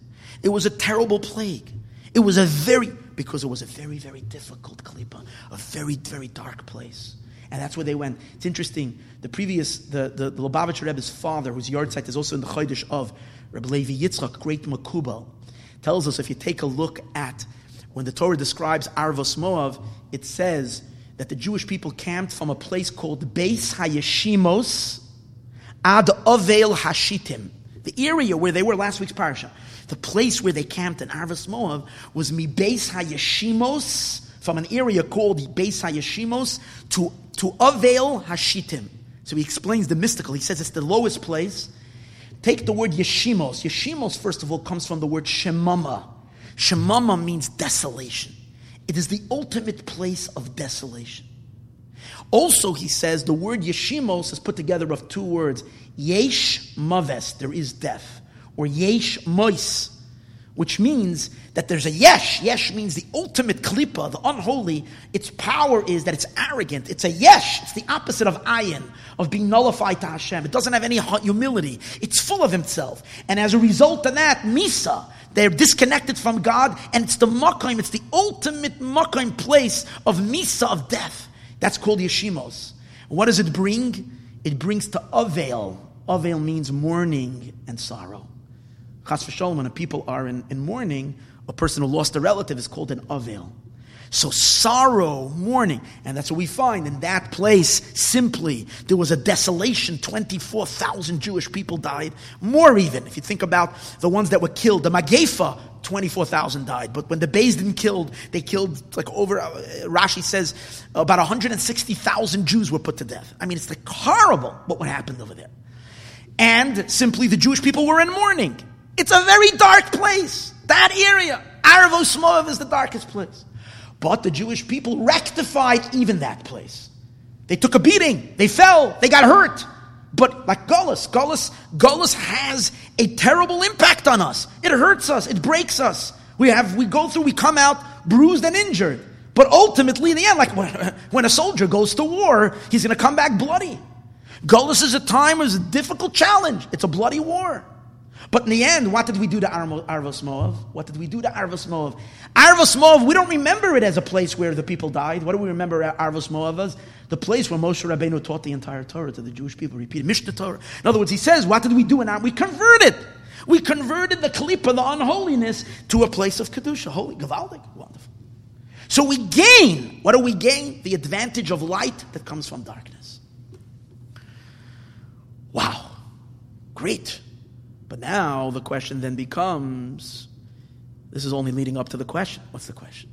S1: It was a terrible plague. It was a very, because it was a very, very difficult klipa, a very, very dark place. And that's where they went. It's interesting. The previous, the, the, the Lubavitcher Rebbe's father, whose yahrzeit is also in the Chodesh of Reb Levi Yitzchak, great Makubal, tells us if you take a look at when the Torah describes Arvos Moav, it says that the Jewish people camped from a place called Beis Hayeshimos ad Ovel Hashitim, the area where they were last week's parsha. The place where they camped in Arvos Moav was Mibeis Hayeshimos, from an area called the Beis Hayeshimos to, to Ovel Hashitim. So he explains the mystical. He says it's the lowest place Take the word yeshimos. Yeshimos, first of all, comes from the word shemama. Shemama means desolation. It is the ultimate place of desolation. Also, he says the word yeshimos is put together of two words yesh maves, there is death, or yesh mois, which means that there's a yesh. Yesh means the ultimate klipa, the unholy. Its power is that it's arrogant. It's a yesh. It's the opposite of ayin, of being nullified to Hashem. It doesn't have any humility. It's full of himself. And as a result of that, misa, they're disconnected from God, and it's the makayim, it's the ultimate makayim place of misa, of death. That's called yeshimos. What does it bring? It brings to avail. Avail means mourning and sorrow. Chas v'sholom, when people are in, in mourning, a person who lost a relative is called an avil. So sorrow, mourning, and that's what we find in that place. Simply, there was a desolation. Twenty-four thousand Jewish people died, more even. If you think about the ones that were killed, the Magefa, twenty-four thousand died. But when the didn't killed, they killed like over. Uh, Rashi says about one hundred and sixty thousand Jews were put to death. I mean, it's like horrible what happened over there. And simply, the Jewish people were in mourning. It's a very dark place. That area. Arvos Moav is the darkest place. But the Jewish people rectified even that place. They took a beating. They fell. They got hurt. But like Gullus, Gullus, Gullus has a terrible impact on us. It hurts us. It breaks us. We have, we go through, we come out bruised and injured. But ultimately, in the end, like when, a soldier goes to war, he's going to come back bloody. Gullus is a time, is a difficult challenge. It's a bloody war. But in the end, what did we do to Arvos Moav? What did we do to Arvos Moav? Arvos Moav, we don't remember it as a place where the people died. What do we remember Arvos Moav as? The place where Moshe Rabbeinu taught the entire Torah to the Jewish people, repeated Mishnah Torah. In other words, he says, what did we do in our, we converted. We converted the klipa, the unholiness, to a place of kedusha, holy, gavaldik, wonderful. So we gain. What do we gain? The advantage of light that comes from darkness. Wow, great. But now the question then becomes this is only leading up to the question. What's the question?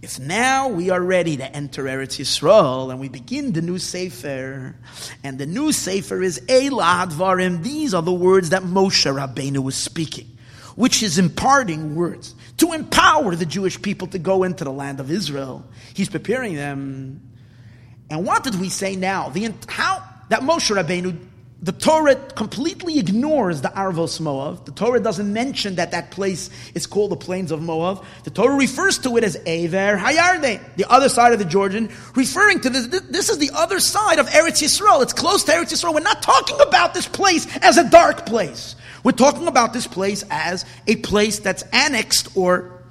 S1: If now we are ready to enter Eretz Yisrael and we begin the new Sefer, and the new Sefer is Elah Dvarim, these are the words that Moshe Rabbeinu was speaking, which is imparting words to empower the Jewish people to go into the land of Israel. He's preparing them. And what did we say now? The, how that Moshe Rabbeinu the Torah completely ignores the Arvos Moav. The Torah doesn't mention that that place is called the plains of Moav. The Torah refers to it as Aver Hayarde, the other side of the Jordan, referring to this. This is the other side of Eretz Yisrael. It's close to Eretz Yisrael. We're not talking about this place as a dark place. We're talking about this place as a place that's annexed or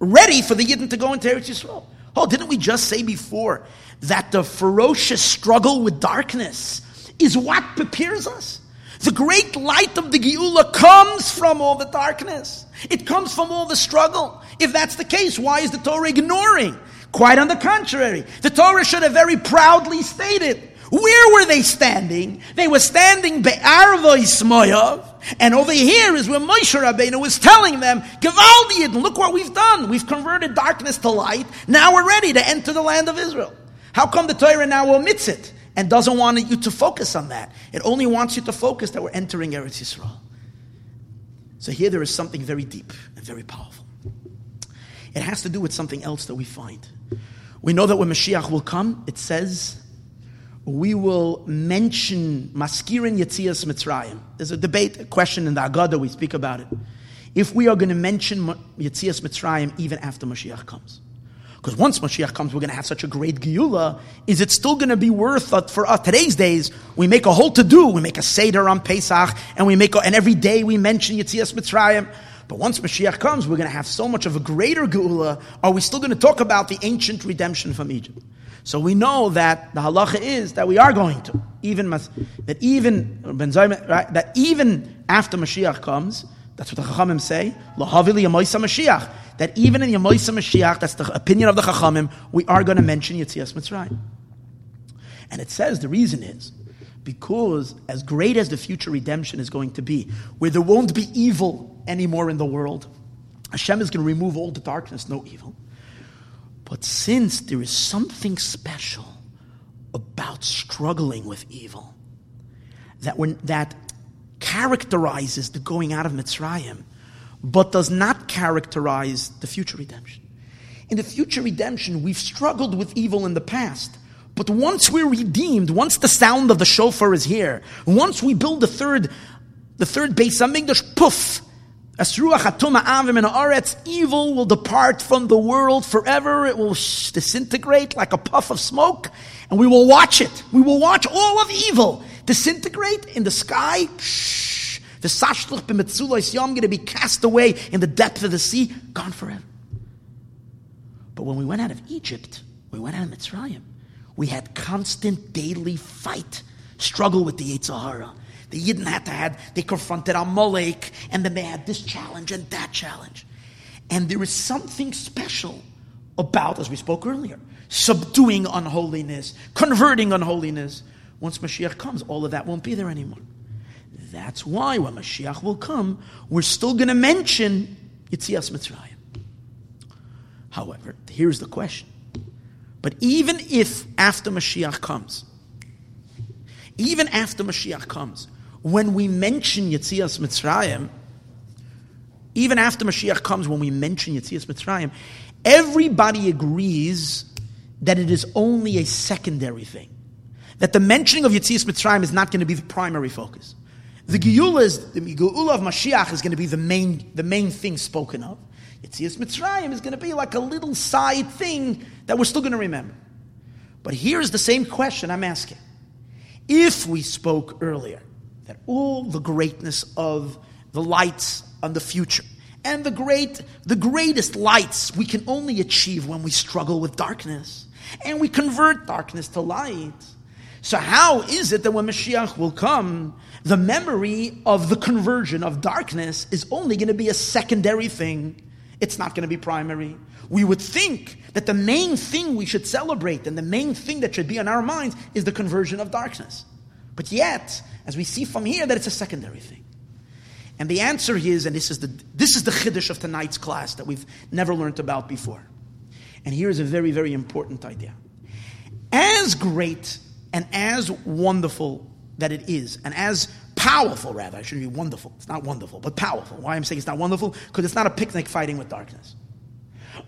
S1: ready for the Yidden to go into Eretz Yisrael. Oh, didn't we just say before that the ferocious struggle with darkness is what prepares us. The great light of the Geula comes from all the darkness. It comes from all the struggle. If that's the case, why is the Torah ignoring? Quite on the contrary. The Torah should have very proudly stated, where were they standing? They were standing Be'arvos Moav, and over here is where Moshe Rabbeinu was telling them, Gewaldi look what we've done. We've converted darkness to light. Now we're ready to enter the land of Israel. How come the Torah now omits it? And doesn't want you to focus on that. It only wants you to focus that we're entering Eretz Yisrael. So here there is something very deep and very powerful. It has to do with something else that we find. We know that when Mashiach will come, it says, we will mention Maskirin Yetzias Mitzrayim. There's a debate, a question in the Agada, we speak about it. If we are going to mention Yetzias Mitzrayim even after Mashiach comes. Because once Mashiach comes, we're going to have such a great Geula. Is it still going to be worth it for us? Today's days, we make a whole to do. We make a Seder on Pesach, and we make, a, and every day we mention Yitzias Mitzrayim. But once Mashiach comes, we're going to have so much of a greater Geula. Are we still going to talk about the ancient redemption from Egypt? So we know that the halacha is that we are going to even that even right, that even after Mashiach comes, that's what the Chachamim say. Mashiach that even in Yemoisa Mashiach, that's the opinion of the Chachamim, we are going to mention Yitzias Mitzrayim. And it says the reason is because as great as the future redemption is going to be, where there won't be evil anymore in the world, Hashem is going to remove all the darkness, no evil. But since there is something special about struggling with evil, that when that characterizes the going out of Mitzrayim, but does not characterize the future redemption. In the future redemption, we've struggled with evil in the past. But once we're redeemed, once the sound of the shofar is here, once we build the third, the third Beis Hamikdash, poof, evil will depart from the world forever. It will disintegrate like a puff of smoke, and we will watch it. We will watch all of evil disintegrate in the sky. Shh, the sashlich b'metzulos yom going to be cast away in the depth of the sea, gone forever. But when we went out of Egypt, we went out of Mitzrayim, we had constant daily fight, struggle with the Yetzer Hara. The Yidden had to had, they confronted Amalek, and then they had this challenge and that challenge. And there is something special about, as we spoke earlier, subduing unholiness, converting unholiness. Once Mashiach comes, all of that won't be there anymore. That's why when Mashiach will come, we're still going to mention Yitzias Mitzrayim. However, here's the question. But even if after Mashiach comes, even after Mashiach comes, when we mention Yitzias Mitzrayim, even after Mashiach comes, when we mention Yitzias Mitzrayim, everybody agrees that it is only a secondary thing. That the mentioning of Yitzias Mitzrayim is not going to be the primary focus. The Geula is the Geula of Mashiach is going to be the main the main thing spoken of. Yitzias Mitzrayim is going to be like a little side thing that we're still going to remember. But here's the same question I'm asking: If we spoke earlier that all the greatness of the lights on the future and the great the greatest lights we can only achieve when we struggle with darkness and we convert darkness to light So how is it that when Mashiach will come, the memory of the conversion of darkness is only going to be a secondary thing? It's not going to be primary. We would think that the main thing we should celebrate and the main thing that should be on our minds is the conversion of darkness. But yet, as we see from here, that it's a secondary thing. And the answer is, and this is the this is the chiddush of tonight's class that we've never learned about before. And here is a very, very important idea. As great and as wonderful that it is, and as powerful, rather, I shouldn't be wonderful. It's not wonderful, but powerful. Why I'm saying it's not wonderful? Because it's not a picnic fighting with darkness.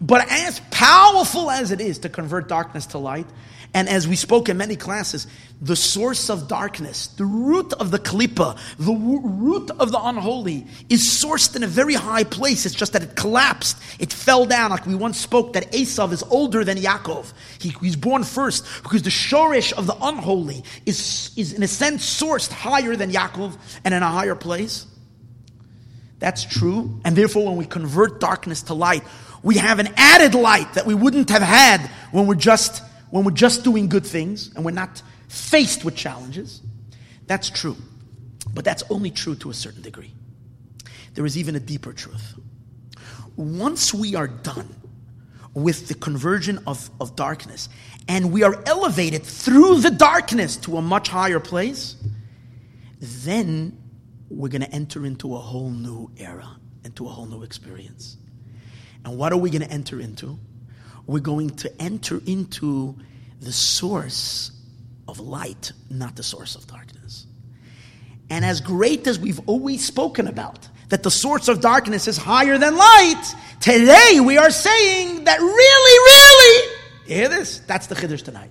S1: But as powerful as it is to convert darkness to light, and as we spoke in many classes, the source of darkness, the root of the klipa, the root of the unholy, is sourced in a very high place. It's just that it collapsed. It fell down. Like we once spoke, that Esav is older than Yaakov. He, he's born first because the shorish of the unholy is, is, in a sense, sourced higher than Yaakov and in a higher place. That's true. And therefore, when we convert darkness to light, we have an added light that we wouldn't have had when we're just when we're just doing good things and we're not faced with challenges. That's true. But that's only true to a certain degree. There is even a deeper truth. Once we are done with the conversion of, of darkness and we are elevated through the darkness to a much higher place, then we're going to enter into a whole new era, into a whole new experience. And what are we going to enter into? We're going to enter into the source of light, not the source of darkness. And as great as we've always spoken about, that the source of darkness is higher than light, today we are saying that really, really, you hear this? That's the chiddush tonight.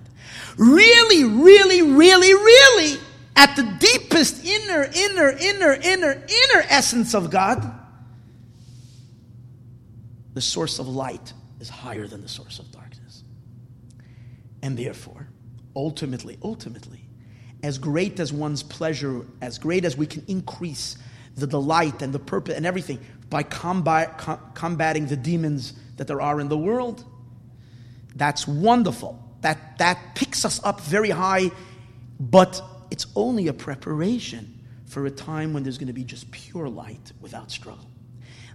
S1: Really, really, really, really, at the deepest inner, inner, inner, inner, inner essence of God, the source of light is higher than the source of darkness. And therefore, ultimately, ultimately, as great as one's pleasure, as great as we can increase the delight and the purpose and everything by combat, com- combating the demons that there are in the world, that's wonderful. That, that picks us up very high, but it's only a preparation for a time when there's going to be just pure light without struggle.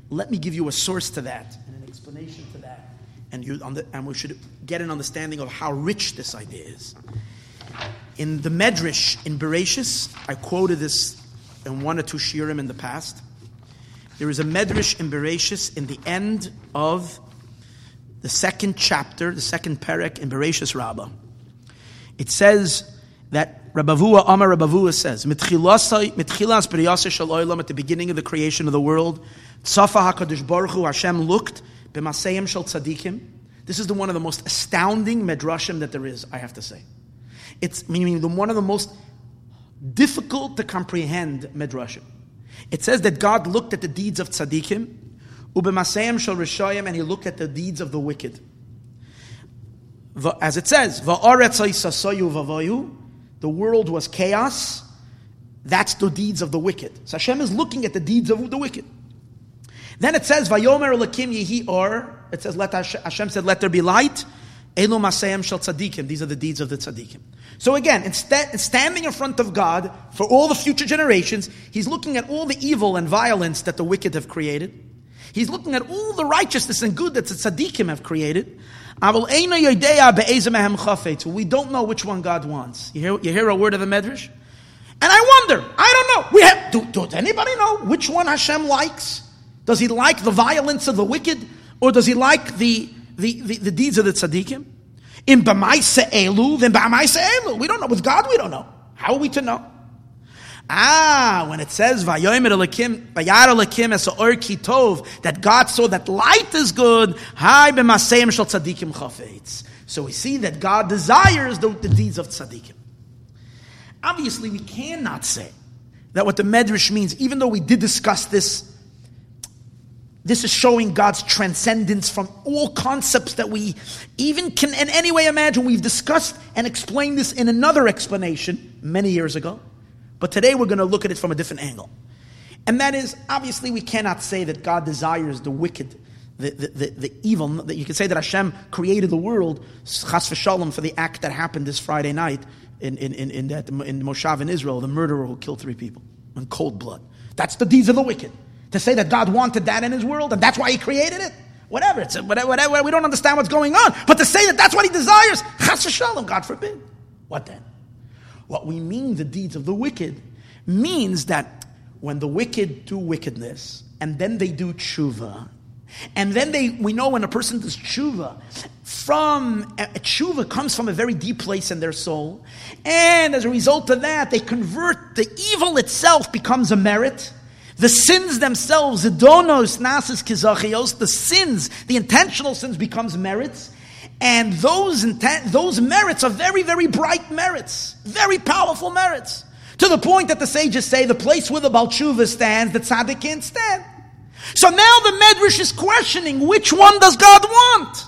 S1: Let me give you a source to that and an explanation to that and, you, and we should get an understanding of how rich this idea is. In the Medrash in Bereshis, I quoted this in one or two shiurim in the past. There is a Medrash in Bereshis in the end of the second chapter, the second perek in Bereshis Rabbah. It says that Rabavua, Amar Rabavua says, Mitchilas at the beginning of the creation of the world, Tzafa HaKadosh Baruch Hu, Hashem looked, B'masayim shel tzadikim. This is the one of the most astounding medrashim that there is, I have to say. It's meaning the one of the most difficult to comprehend medrashim. It says that God looked at the deeds of tzaddikim, ubemasayim shel rishayim, and He looked at the deeds of the wicked. As it says, the world was chaos. That's the deeds of the wicked. So Hashem is looking at the deeds of the wicked. Then it says, Vayomer Lakim Yehi Or. It says, let Hashem said, let there be light. Elu Masayim Shel Tzadikim. These are the deeds of the Tzadikim. So again, instead, standing in front of God for all the future generations, he's looking at all the evil and violence that the wicked have created. He's looking at all the righteousness and good that the tzaddikim have created. We don't know which one God wants. You hear, you hear a word of the Medrash? And I wonder, I don't know. We have, do, does anybody know which one Hashem likes? Does he like the violence of the wicked? Or does he like the, the, the, the deeds of the tzaddikim? In B'maisa Elu, then B'maisa Elu. We don't know. With God, we don't know. How are we to know? Ah, when it says Vayomer Tov, that God saw that light is good. Hi b'maseim shel tzaddikim chafetz. So we see that God desires the, the deeds of tzaddikim. Obviously, we cannot say that what the Medrash means, even though we did discuss this this is showing God's transcendence from all concepts that we even can in any way imagine. We've discussed and explained this in another explanation many years ago. But today we're going to look at it from a different angle. And that is, obviously, we cannot say that God desires the wicked the, the, the, the evil, that you can say that Hashem created the world, chas v'shalom, for the act that happened this Friday night in, in, in, in, that, in Moshav in Israel, the murderer who killed three people in cold blood. That's the deeds of the wicked. To say that God wanted that in his world and that's why he created it, whatever. It's a, whatever, whatever, we don't understand what's going on. But to say that that's what he desires, chas v'shalom, God forbid. What then? What we mean, the deeds of the wicked, means that when the wicked do wickedness and then they do tshuva, and then they, we know when a person does tshuva, from a tshuva comes from a very deep place in their soul, and as a result of that, they convert the evil itself becomes a merit. The sins themselves, the donos, nasis, kizachios, the sins, the intentional sins becomes merits, and those intent, those merits are very, very bright merits, very powerful merits, to the point that the sages say the place where the Balshuva stands, the tzaddik can't stand. So now the Medrash is questioning which one does God want?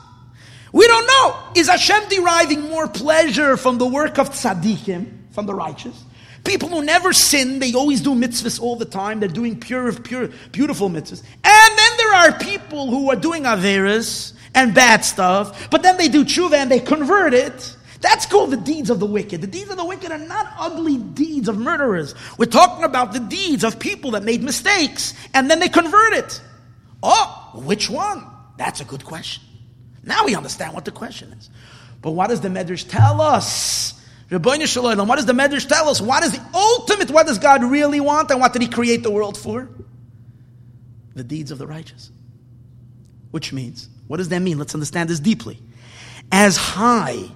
S1: We don't know. Is Hashem deriving more pleasure from the work of tzaddikim, from the righteous? People who never sin, they always do mitzvahs all the time. They're doing pure, pure, beautiful mitzvahs. And then there are people who are doing averas and bad stuff, but then they do tshuva and they convert it. That's called the deeds of the wicked. The deeds of the wicked are not ugly deeds of murderers. We're talking about the deeds of people that made mistakes and then they convert it. Oh, which one? That's a good question. Now we understand what the question is. But what does the Medrash tell us? What does the Medrash tell us? What is the ultimate, what does God really want and what did He create the world for? The deeds of the righteous. Which means, what does that mean? Let's understand this deeply. As high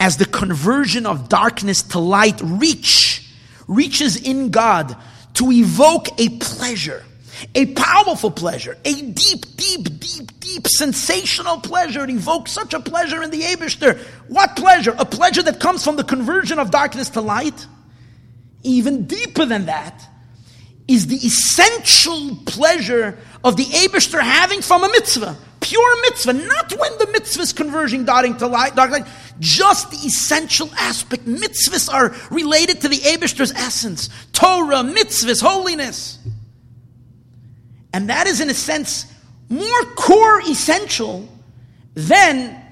S1: as the conversion of darkness to light reach, reaches in God to evoke a pleasure, a powerful pleasure, a deep, deep, deep, deep, sensational pleasure. It evokes such a pleasure in the Abishter. What pleasure? A pleasure that comes from the conversion of darkness to light? Even deeper than that is the essential pleasure of the Abishter having from a mitzvah pure mitzvah, not when the mitzvah is converging darting to light, dark light, just the essential aspect. Mitzvahs are related to the Abishter's essence. Torah, mitzvahs, holiness. And that is in a sense more core essential than,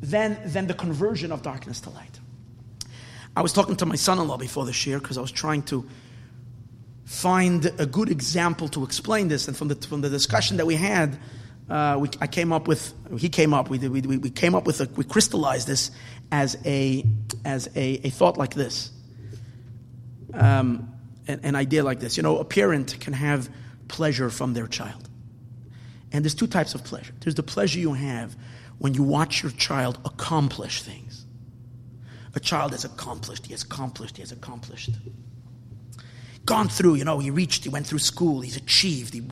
S1: than, than the conversion of darkness to light. I was talking to my son-in-law before the year because I was trying to find a good example to explain this. And from the, from the discussion that we had, uh, we, I came up with, he came up, we, we, we came up with, a, we crystallized this as a, as a, a thought like this. Um, an, an idea like this. You know, a parent can have pleasure from their child. And there's two types of pleasure. There's the pleasure you have when you watch your child accomplish things. A child has accomplished, he has accomplished, he has accomplished gone through, you know, he reached, he went through school, he's achieved, he,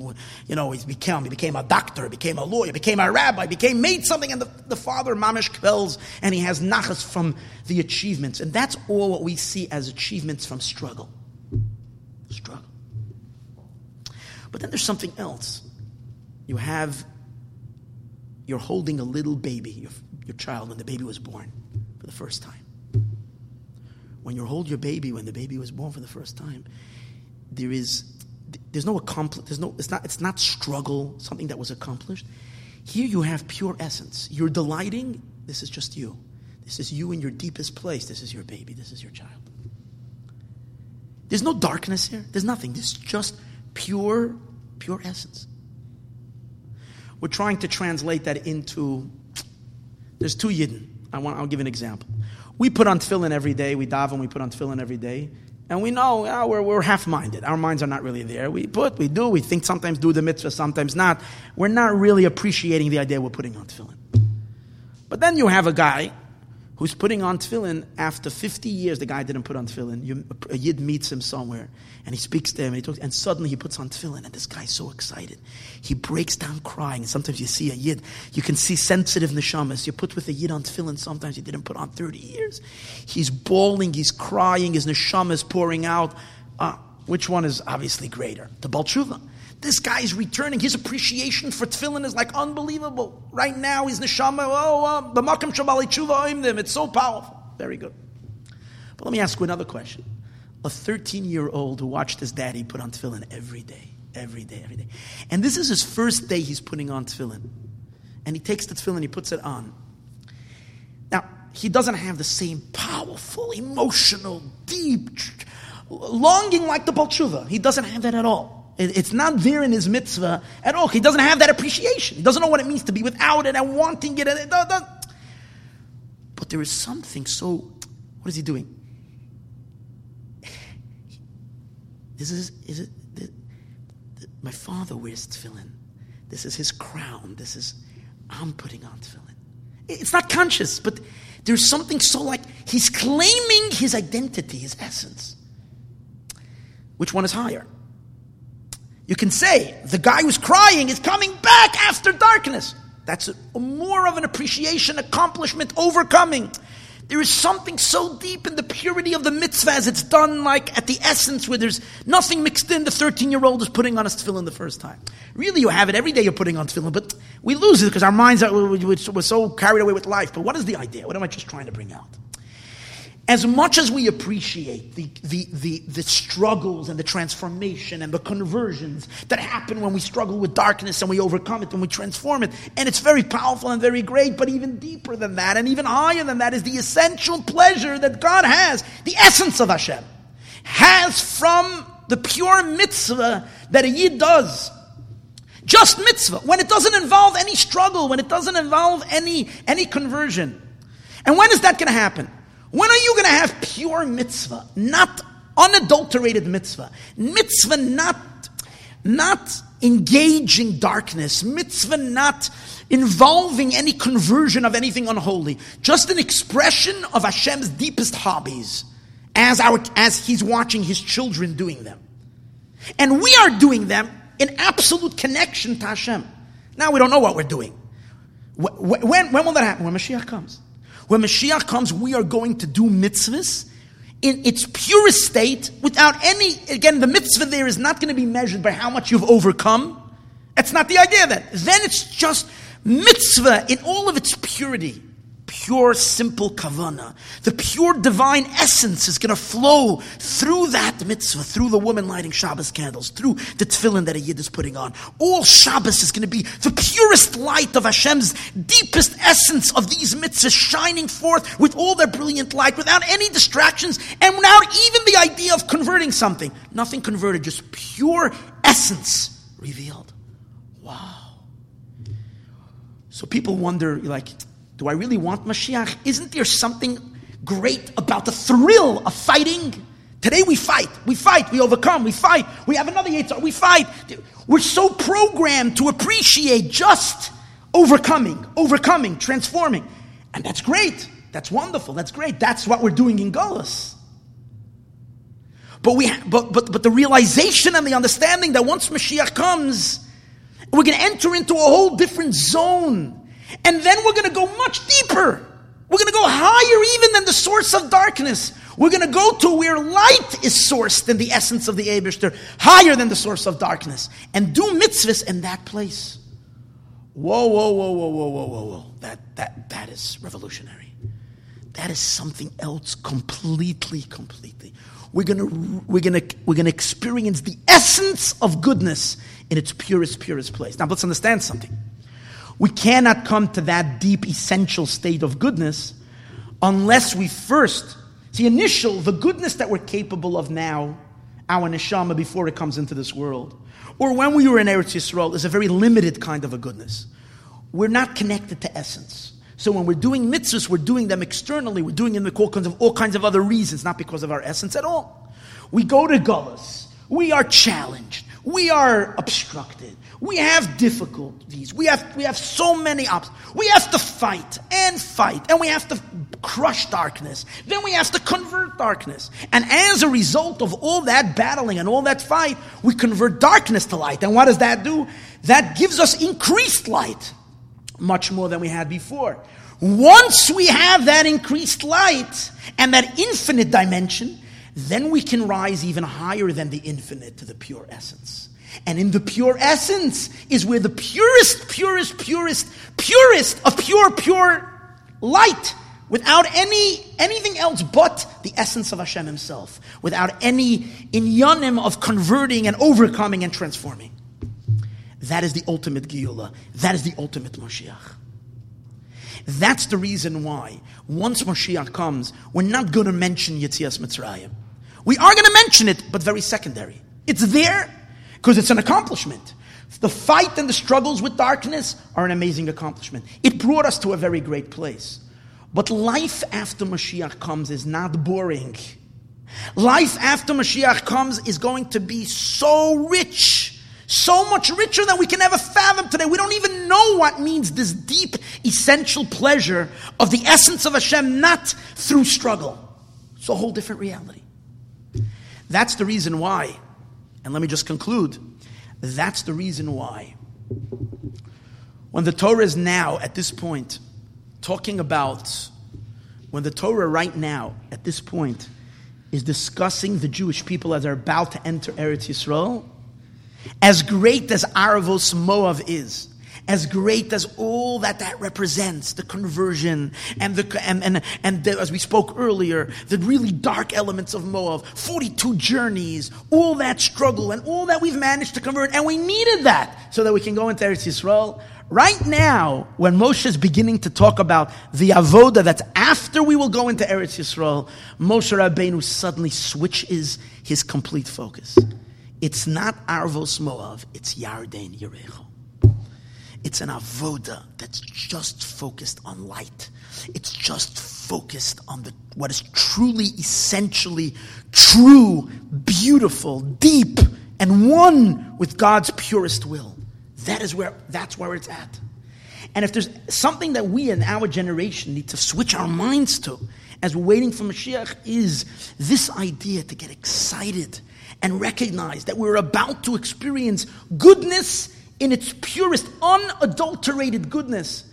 S1: you know, he's become, he became a doctor, became a lawyer, became a rabbi, became, made something, and the, the father, mamish, quells, and he has nachas from the achievements. And that's all what we see as achievements from struggle. Struggle. But then there's something else. You have, you're holding a little baby, your, your child, when the baby was born for the first time when you hold your baby when the baby was born for the first time there is there's no accompli- there's no it's not it's not struggle something that was accomplished. Here you have pure essence. You're delighting this is just you. This is you in your deepest place. This is your baby. This is your child. There's no darkness here. There's nothing. There's just pure pure essence. We're trying to translate that into there's two yidden. I want, I'll give an example. We put on tefillin every day. We daven, we put on tefillin every day. And we know yeah, we're, we're half minded. Our minds are not really there. We put, we do, we think sometimes do the mitzvah, sometimes not. We're not really appreciating the idea we're putting on tefillin. But then you have a guy who's putting on tefillin after 50 years, the guy didn't put on tefillin. You, a yid meets him somewhere and he speaks to him and he talks, and suddenly he puts on tefillin and this guy's so excited. He breaks down crying. Sometimes you see a yid, you can see sensitive neshamas. You put with a yid on tefillin, sometimes he didn't put on 30 years. He's bawling, he's crying, his neshamas pouring out. Uh, which one is obviously greater? The Balchuva. This guy is returning. His appreciation for tefillin is like unbelievable. Right now, he's neshama. Oh, uh, the makam shabali tshuva them. It's so powerful. Very good. But let me ask you another question. A 13 year old who watched his daddy put on tefillin every day, every day, every day. And this is his first day he's putting on tefillin. And he takes the tefillin, he puts it on. Now, he doesn't have the same powerful, emotional, deep longing like the Balchuva. He doesn't have that at all. It's not there in his mitzvah at all. He doesn't have that appreciation. He doesn't know what it means to be without it and wanting it. But there is something so. What is he doing? This is, is it, my father wears tefillin. This is his crown. This is, I'm putting on tefillin. It's not conscious, but there's something so like he's claiming his identity, his essence. Which one is higher? You can say the guy who's crying is coming back after darkness. That's a, more of an appreciation, accomplishment, overcoming. There is something so deep in the purity of the mitzvah as it's done like at the essence where there's nothing mixed in. The 13 year old is putting on a tefillin the first time. Really, you have it every day you're putting on tefillin, but we lose it because our minds are, we're so carried away with life. But what is the idea? What am I just trying to bring out? As much as we appreciate the, the, the, the, struggles and the transformation and the conversions that happen when we struggle with darkness and we overcome it and we transform it, and it's very powerful and very great, but even deeper than that and even higher than that is the essential pleasure that God has, the essence of Hashem, has from the pure mitzvah that a yid does. Just mitzvah, when it doesn't involve any struggle, when it doesn't involve any, any conversion. And when is that going to happen? When are you going to have pure mitzvah, not unadulterated mitzvah? Mitzvah not, not engaging darkness, mitzvah not involving any conversion of anything unholy, just an expression of Hashem's deepest hobbies as, our, as He's watching His children doing them. And we are doing them in absolute connection to Hashem. Now we don't know what we're doing. When, when, when will that happen? When Mashiach comes. When Mashiach comes, we are going to do mitzvahs in its purest state without any, again, the mitzvah there is not going to be measured by how much you've overcome. That's not the idea then. Then it's just mitzvah in all of its purity pure, simple kavana. The pure divine essence is going to flow through that mitzvah, through the woman lighting Shabbos candles, through the tefillin that a yid is putting on. All Shabbos is going to be the purest light of Hashem's deepest essence of these mitzvahs shining forth with all their brilliant light, without any distractions, and without even the idea of converting something. Nothing converted, just pure essence revealed. Wow. So people wonder, like, do I really want Mashiach? Isn't there something great about the thrill of fighting? Today we fight, we fight, we overcome, we fight, we have another Yitzhak, we fight. We're so programmed to appreciate just overcoming, overcoming, transforming. And that's great. That's wonderful. That's great. That's what we're doing in Golas. But, we, but, but, but the realization and the understanding that once Mashiach comes, we're going to enter into a whole different zone and then we're going to go much deeper. We're going to go higher even than the source of darkness. We're going to go to where light is sourced in the essence of the Abishter, higher than the source of darkness, and do mitzvahs in that place. Whoa, whoa, whoa, whoa, whoa, whoa, whoa, whoa. That, that, that is revolutionary. That is something else completely, completely. We're gonna, we're gonna, we're gonna experience the essence of goodness in its purest, purest place. Now let's understand something. We cannot come to that deep, essential state of goodness unless we first see initial the goodness that we're capable of now, our neshama before it comes into this world, or when we were in Eretz Yisrael, is a very limited kind of a goodness. We're not connected to essence. So when we're doing mitzvahs, we're doing them externally. We're doing them for all kinds of, all kinds of other reasons, not because of our essence at all. We go to Gullus. We are challenged. We are obstructed. We have difficulties. We have, we have so many obstacles. We have to fight and fight, and we have to crush darkness. Then we have to convert darkness. And as a result of all that battling and all that fight, we convert darkness to light. And what does that do? That gives us increased light, much more than we had before. Once we have that increased light and that infinite dimension, then we can rise even higher than the infinite to the pure essence. And in the pure essence is where the purest, purest, purest, purest of pure, pure light, without any anything else but the essence of Hashem Himself, without any inyanim of converting and overcoming and transforming. That is the ultimate Geula. That is the ultimate Moshiach. That's the reason why, once Moshiach comes, we're not going to mention Yitzias Mitzrayim. We are going to mention it, but very secondary. It's there because it's an accomplishment. The fight and the struggles with darkness are an amazing accomplishment. It brought us to a very great place. But life after Mashiach comes is not boring. Life after Mashiach comes is going to be so rich, so much richer than we can ever fathom today. We don't even know what means this deep, essential pleasure of the essence of Hashem, not through struggle. It's a whole different reality. That's the reason why, and let me just conclude that's the reason why. When the Torah is now, at this point, talking about, when the Torah right now, at this point, is discussing the Jewish people as they're about to enter Eretz Yisrael, as great as Aravos Moav is, as great as all that that represents, the conversion and the and and, and the, as we spoke earlier, the really dark elements of Moab, 42 journeys, all that struggle and all that we've managed to convert, and we needed that so that we can go into Eretz Yisrael. Right now, when Moshe is beginning to talk about the avoda that's after we will go into Eretz Yisrael, Moshe Rabbeinu suddenly switches his complete focus. It's not Arvos Moav, it's Yarden Yerecho. It's an avoda that's just focused on light. It's just focused on the, what is truly, essentially true, beautiful, deep, and one with God's purest will. That is where, that's where it's at. And if there's something that we in our generation need to switch our minds to as we're waiting for Mashiach is this idea to get excited and recognize that we're about to experience goodness in its purest, unadulterated goodness.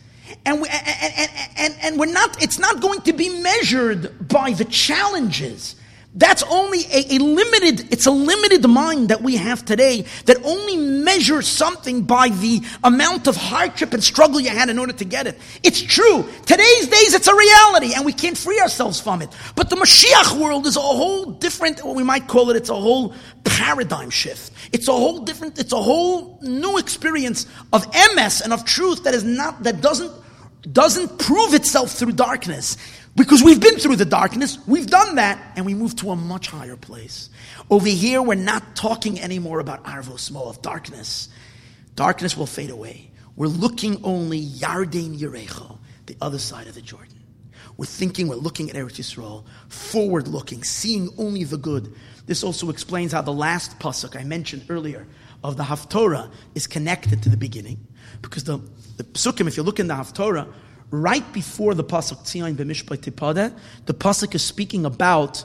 S1: And, we, and, and, and, and, we're not, it's not going to be measured by the challenges. That's only a, a, limited, it's a limited mind that we have today that only measures something by the amount of hardship and struggle you had in order to get it. It's true. Today's days, it's a reality and we can't free ourselves from it. But the Mashiach world is a whole different, what we might call it, it's a whole paradigm shift. It's a whole different, it's a whole new experience of emes and of truth that is not, that doesn't, doesn't prove itself through darkness. Because we've been through the darkness, we've done that, and we move to a much higher place. Over here, we're not talking anymore about Arvos of darkness. Darkness will fade away. We're looking only Yarden Yerecho, the other side of the Jordan. We're thinking, we're looking at Eretz Yisrael, forward looking, seeing only the good. This also explains how the last pasuk I mentioned earlier of the Haftorah is connected to the beginning. Because the, the psukim, if you look in the Haftorah, right before the pasuk Tzion b'mishpat the pasuk is speaking about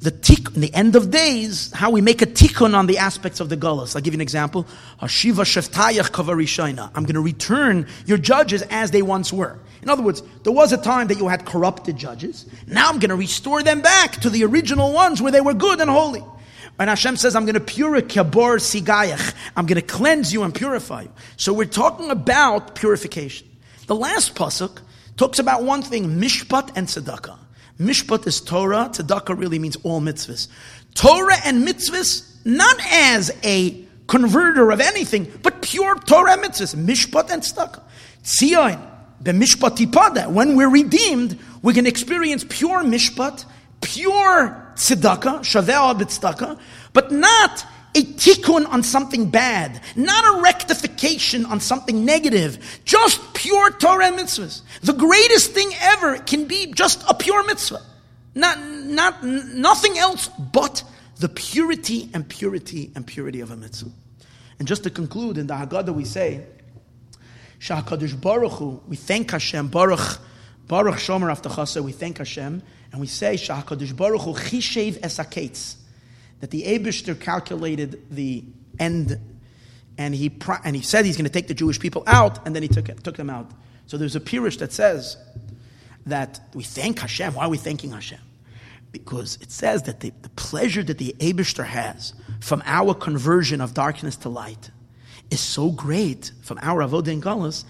S1: the tik, in the end of days, how we make a tikkun on the aspects of the gullus. I'll give you an example. Hashiva sheftayach kavarishayna. I'm going to return your judges as they once were. In other words, there was a time that you had corrupted judges. Now I'm going to restore them back to the original ones where they were good and holy. And Hashem says, I'm going to purify kabor sigayach. I'm going to cleanse you and purify you. So we're talking about purification. The last pasuk talks about one thing, mishpat and tzedakah. Mishpat is Torah, tzedakah really means all mitzvahs. Torah and mitzvahs, not as a converter of anything, but pure Torah mitzvahs, mishpat and tzedakah. Tzion, the mishpat tipadeh, when we're redeemed, we can experience pure mishpat, pure tzedakah, shaveh but not a tikkun on something bad, not a rectification on something negative, just pure Torah mitzvahs. The greatest thing ever can be just a pure mitzvah. Not, not, nothing else but the purity and purity and purity of a mitzvah. And just to conclude, in the Haggadah we say, Shahakadosh Baruch Hu, we thank Hashem, Baruch, Baruch Shomer havtachaso, we thank Hashem, and we say, Shahakadosh Baruch Hu, Chishev es hakeitz, that the Abishter calculated the end, and he, and he said he's going to take the Jewish people out, and then he took, took them out. So there's a Pirish that says that we thank Hashem. Why are we thanking Hashem? Because it says that the, the pleasure that the Abishter has from our conversion of darkness to light is so great from our Avodah and.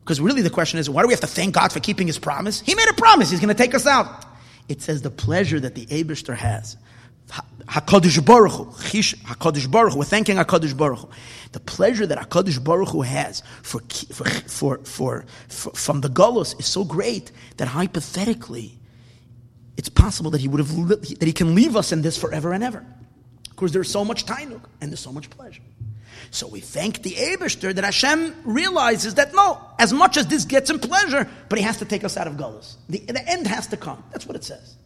S1: Because really the question is, why do we have to thank God for keeping his promise? He made a promise, he's going to take us out. It says the pleasure that the Abishter has Hakadosh Baruch Hu, Hakadosh Baruch Hu. We're thanking Hakadosh Baruch Hu. The pleasure that Hakadosh Baruch Hu has for, for, for, for, for from the Golos is so great that hypothetically, it's possible that he would have that he can leave us in this forever and ever. Of course, there's so much tainuk and there's so much pleasure. So we thank the Abishter that Hashem realizes that no, as much as this gets him pleasure, but he has to take us out of Golos. The, the end has to come. That's what it says.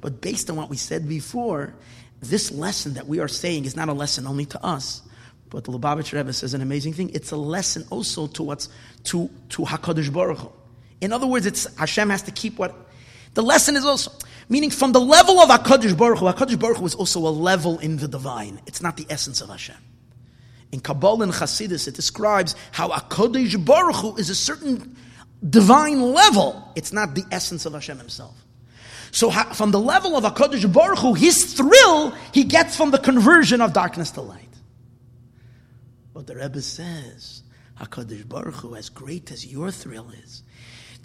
S1: But based on what we said before, this lesson that we are saying is not a lesson only to us. But the Lubavitch Rebbe says an amazing thing. It's a lesson also to what's to to Hakadosh Baruch Hu. In other words, it's Hashem has to keep what the lesson is also meaning from the level of Hakadosh Baruch Hu. Hakadosh Baruch Hu is also a level in the divine. It's not the essence of Hashem. In Kabbalah and Chassidus, it describes how Hakadosh Baruch Hu is a certain divine level. It's not the essence of Hashem Himself. So from the level of HaKadosh Baruch Hu, his thrill he gets from the conversion of darkness to light. But the Rebbe says, HaKadosh Baruch Hu, as great as your thrill is,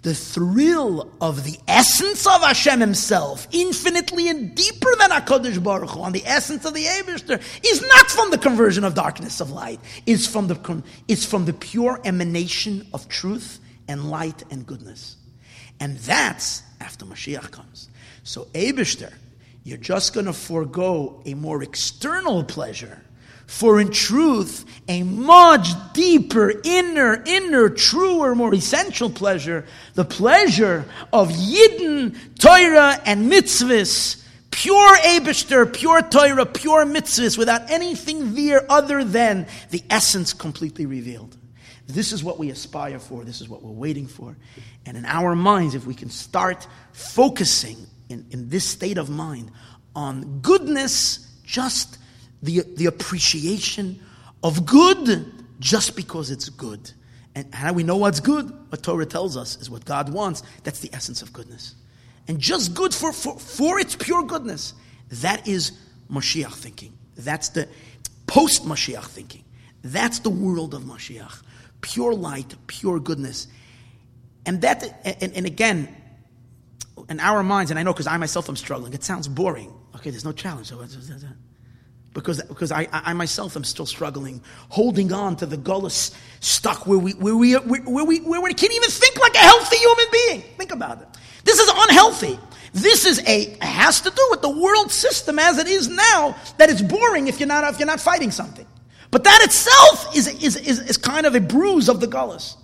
S1: the thrill of the essence of Hashem Himself, infinitely and deeper than HaKadosh Baruch Hu, on the essence of the Abishter, is not from the conversion of darkness of light. It's from the, it's from the pure emanation of truth and light and goodness. And that's after Mashiach comes. So, Abishter, you're just going to forego a more external pleasure for in truth a much deeper, inner, inner, truer, more essential pleasure, the pleasure of Yidden, Torah, and mitzvahs, pure Abishter, pure Torah, pure mitzvahs, without anything there other than the essence completely revealed. This is what we aspire for, this is what we're waiting for. And in our minds, if we can start focusing in, in this state of mind on goodness, just the, the appreciation of good just because it's good. And how do we know what's good? What Torah tells us is what God wants. That's the essence of goodness. And just good for, for, for its pure goodness. That is Mashiach thinking. That's the post Mashiach thinking. That's the world of Mashiach. Pure light, pure goodness. And that, and, and again, in our minds, and I know because I myself am struggling, it sounds boring. Okay, there's no challenge. Because, because I, I myself am still struggling, holding on to the gullus stuck where we, where, we, where, we, where we can't even think like a healthy human being. Think about it. This is unhealthy. This is a has to do with the world system as it is now. That it's boring if you're not if you're not fighting something. But that itself is, is, is, is kind of a bruise of the gullus.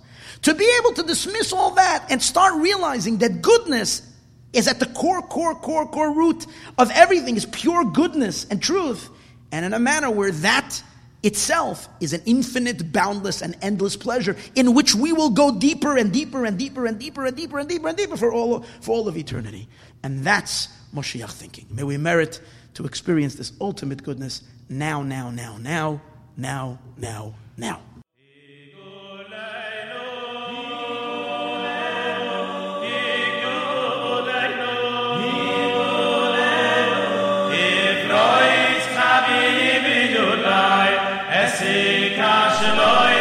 S1: To be able to dismiss all that and start realizing that goodness is at the core, core, core, core root of everything is pure goodness and truth. And in a manner where that itself is an infinite, boundless, and endless pleasure in which we will go deeper and deeper and deeper and deeper and deeper and deeper and deeper for all of, for all of eternity. And that's Moshiach thinking. May we merit to experience this ultimate goodness now, now, now, now, now, now, now.
S2: Esika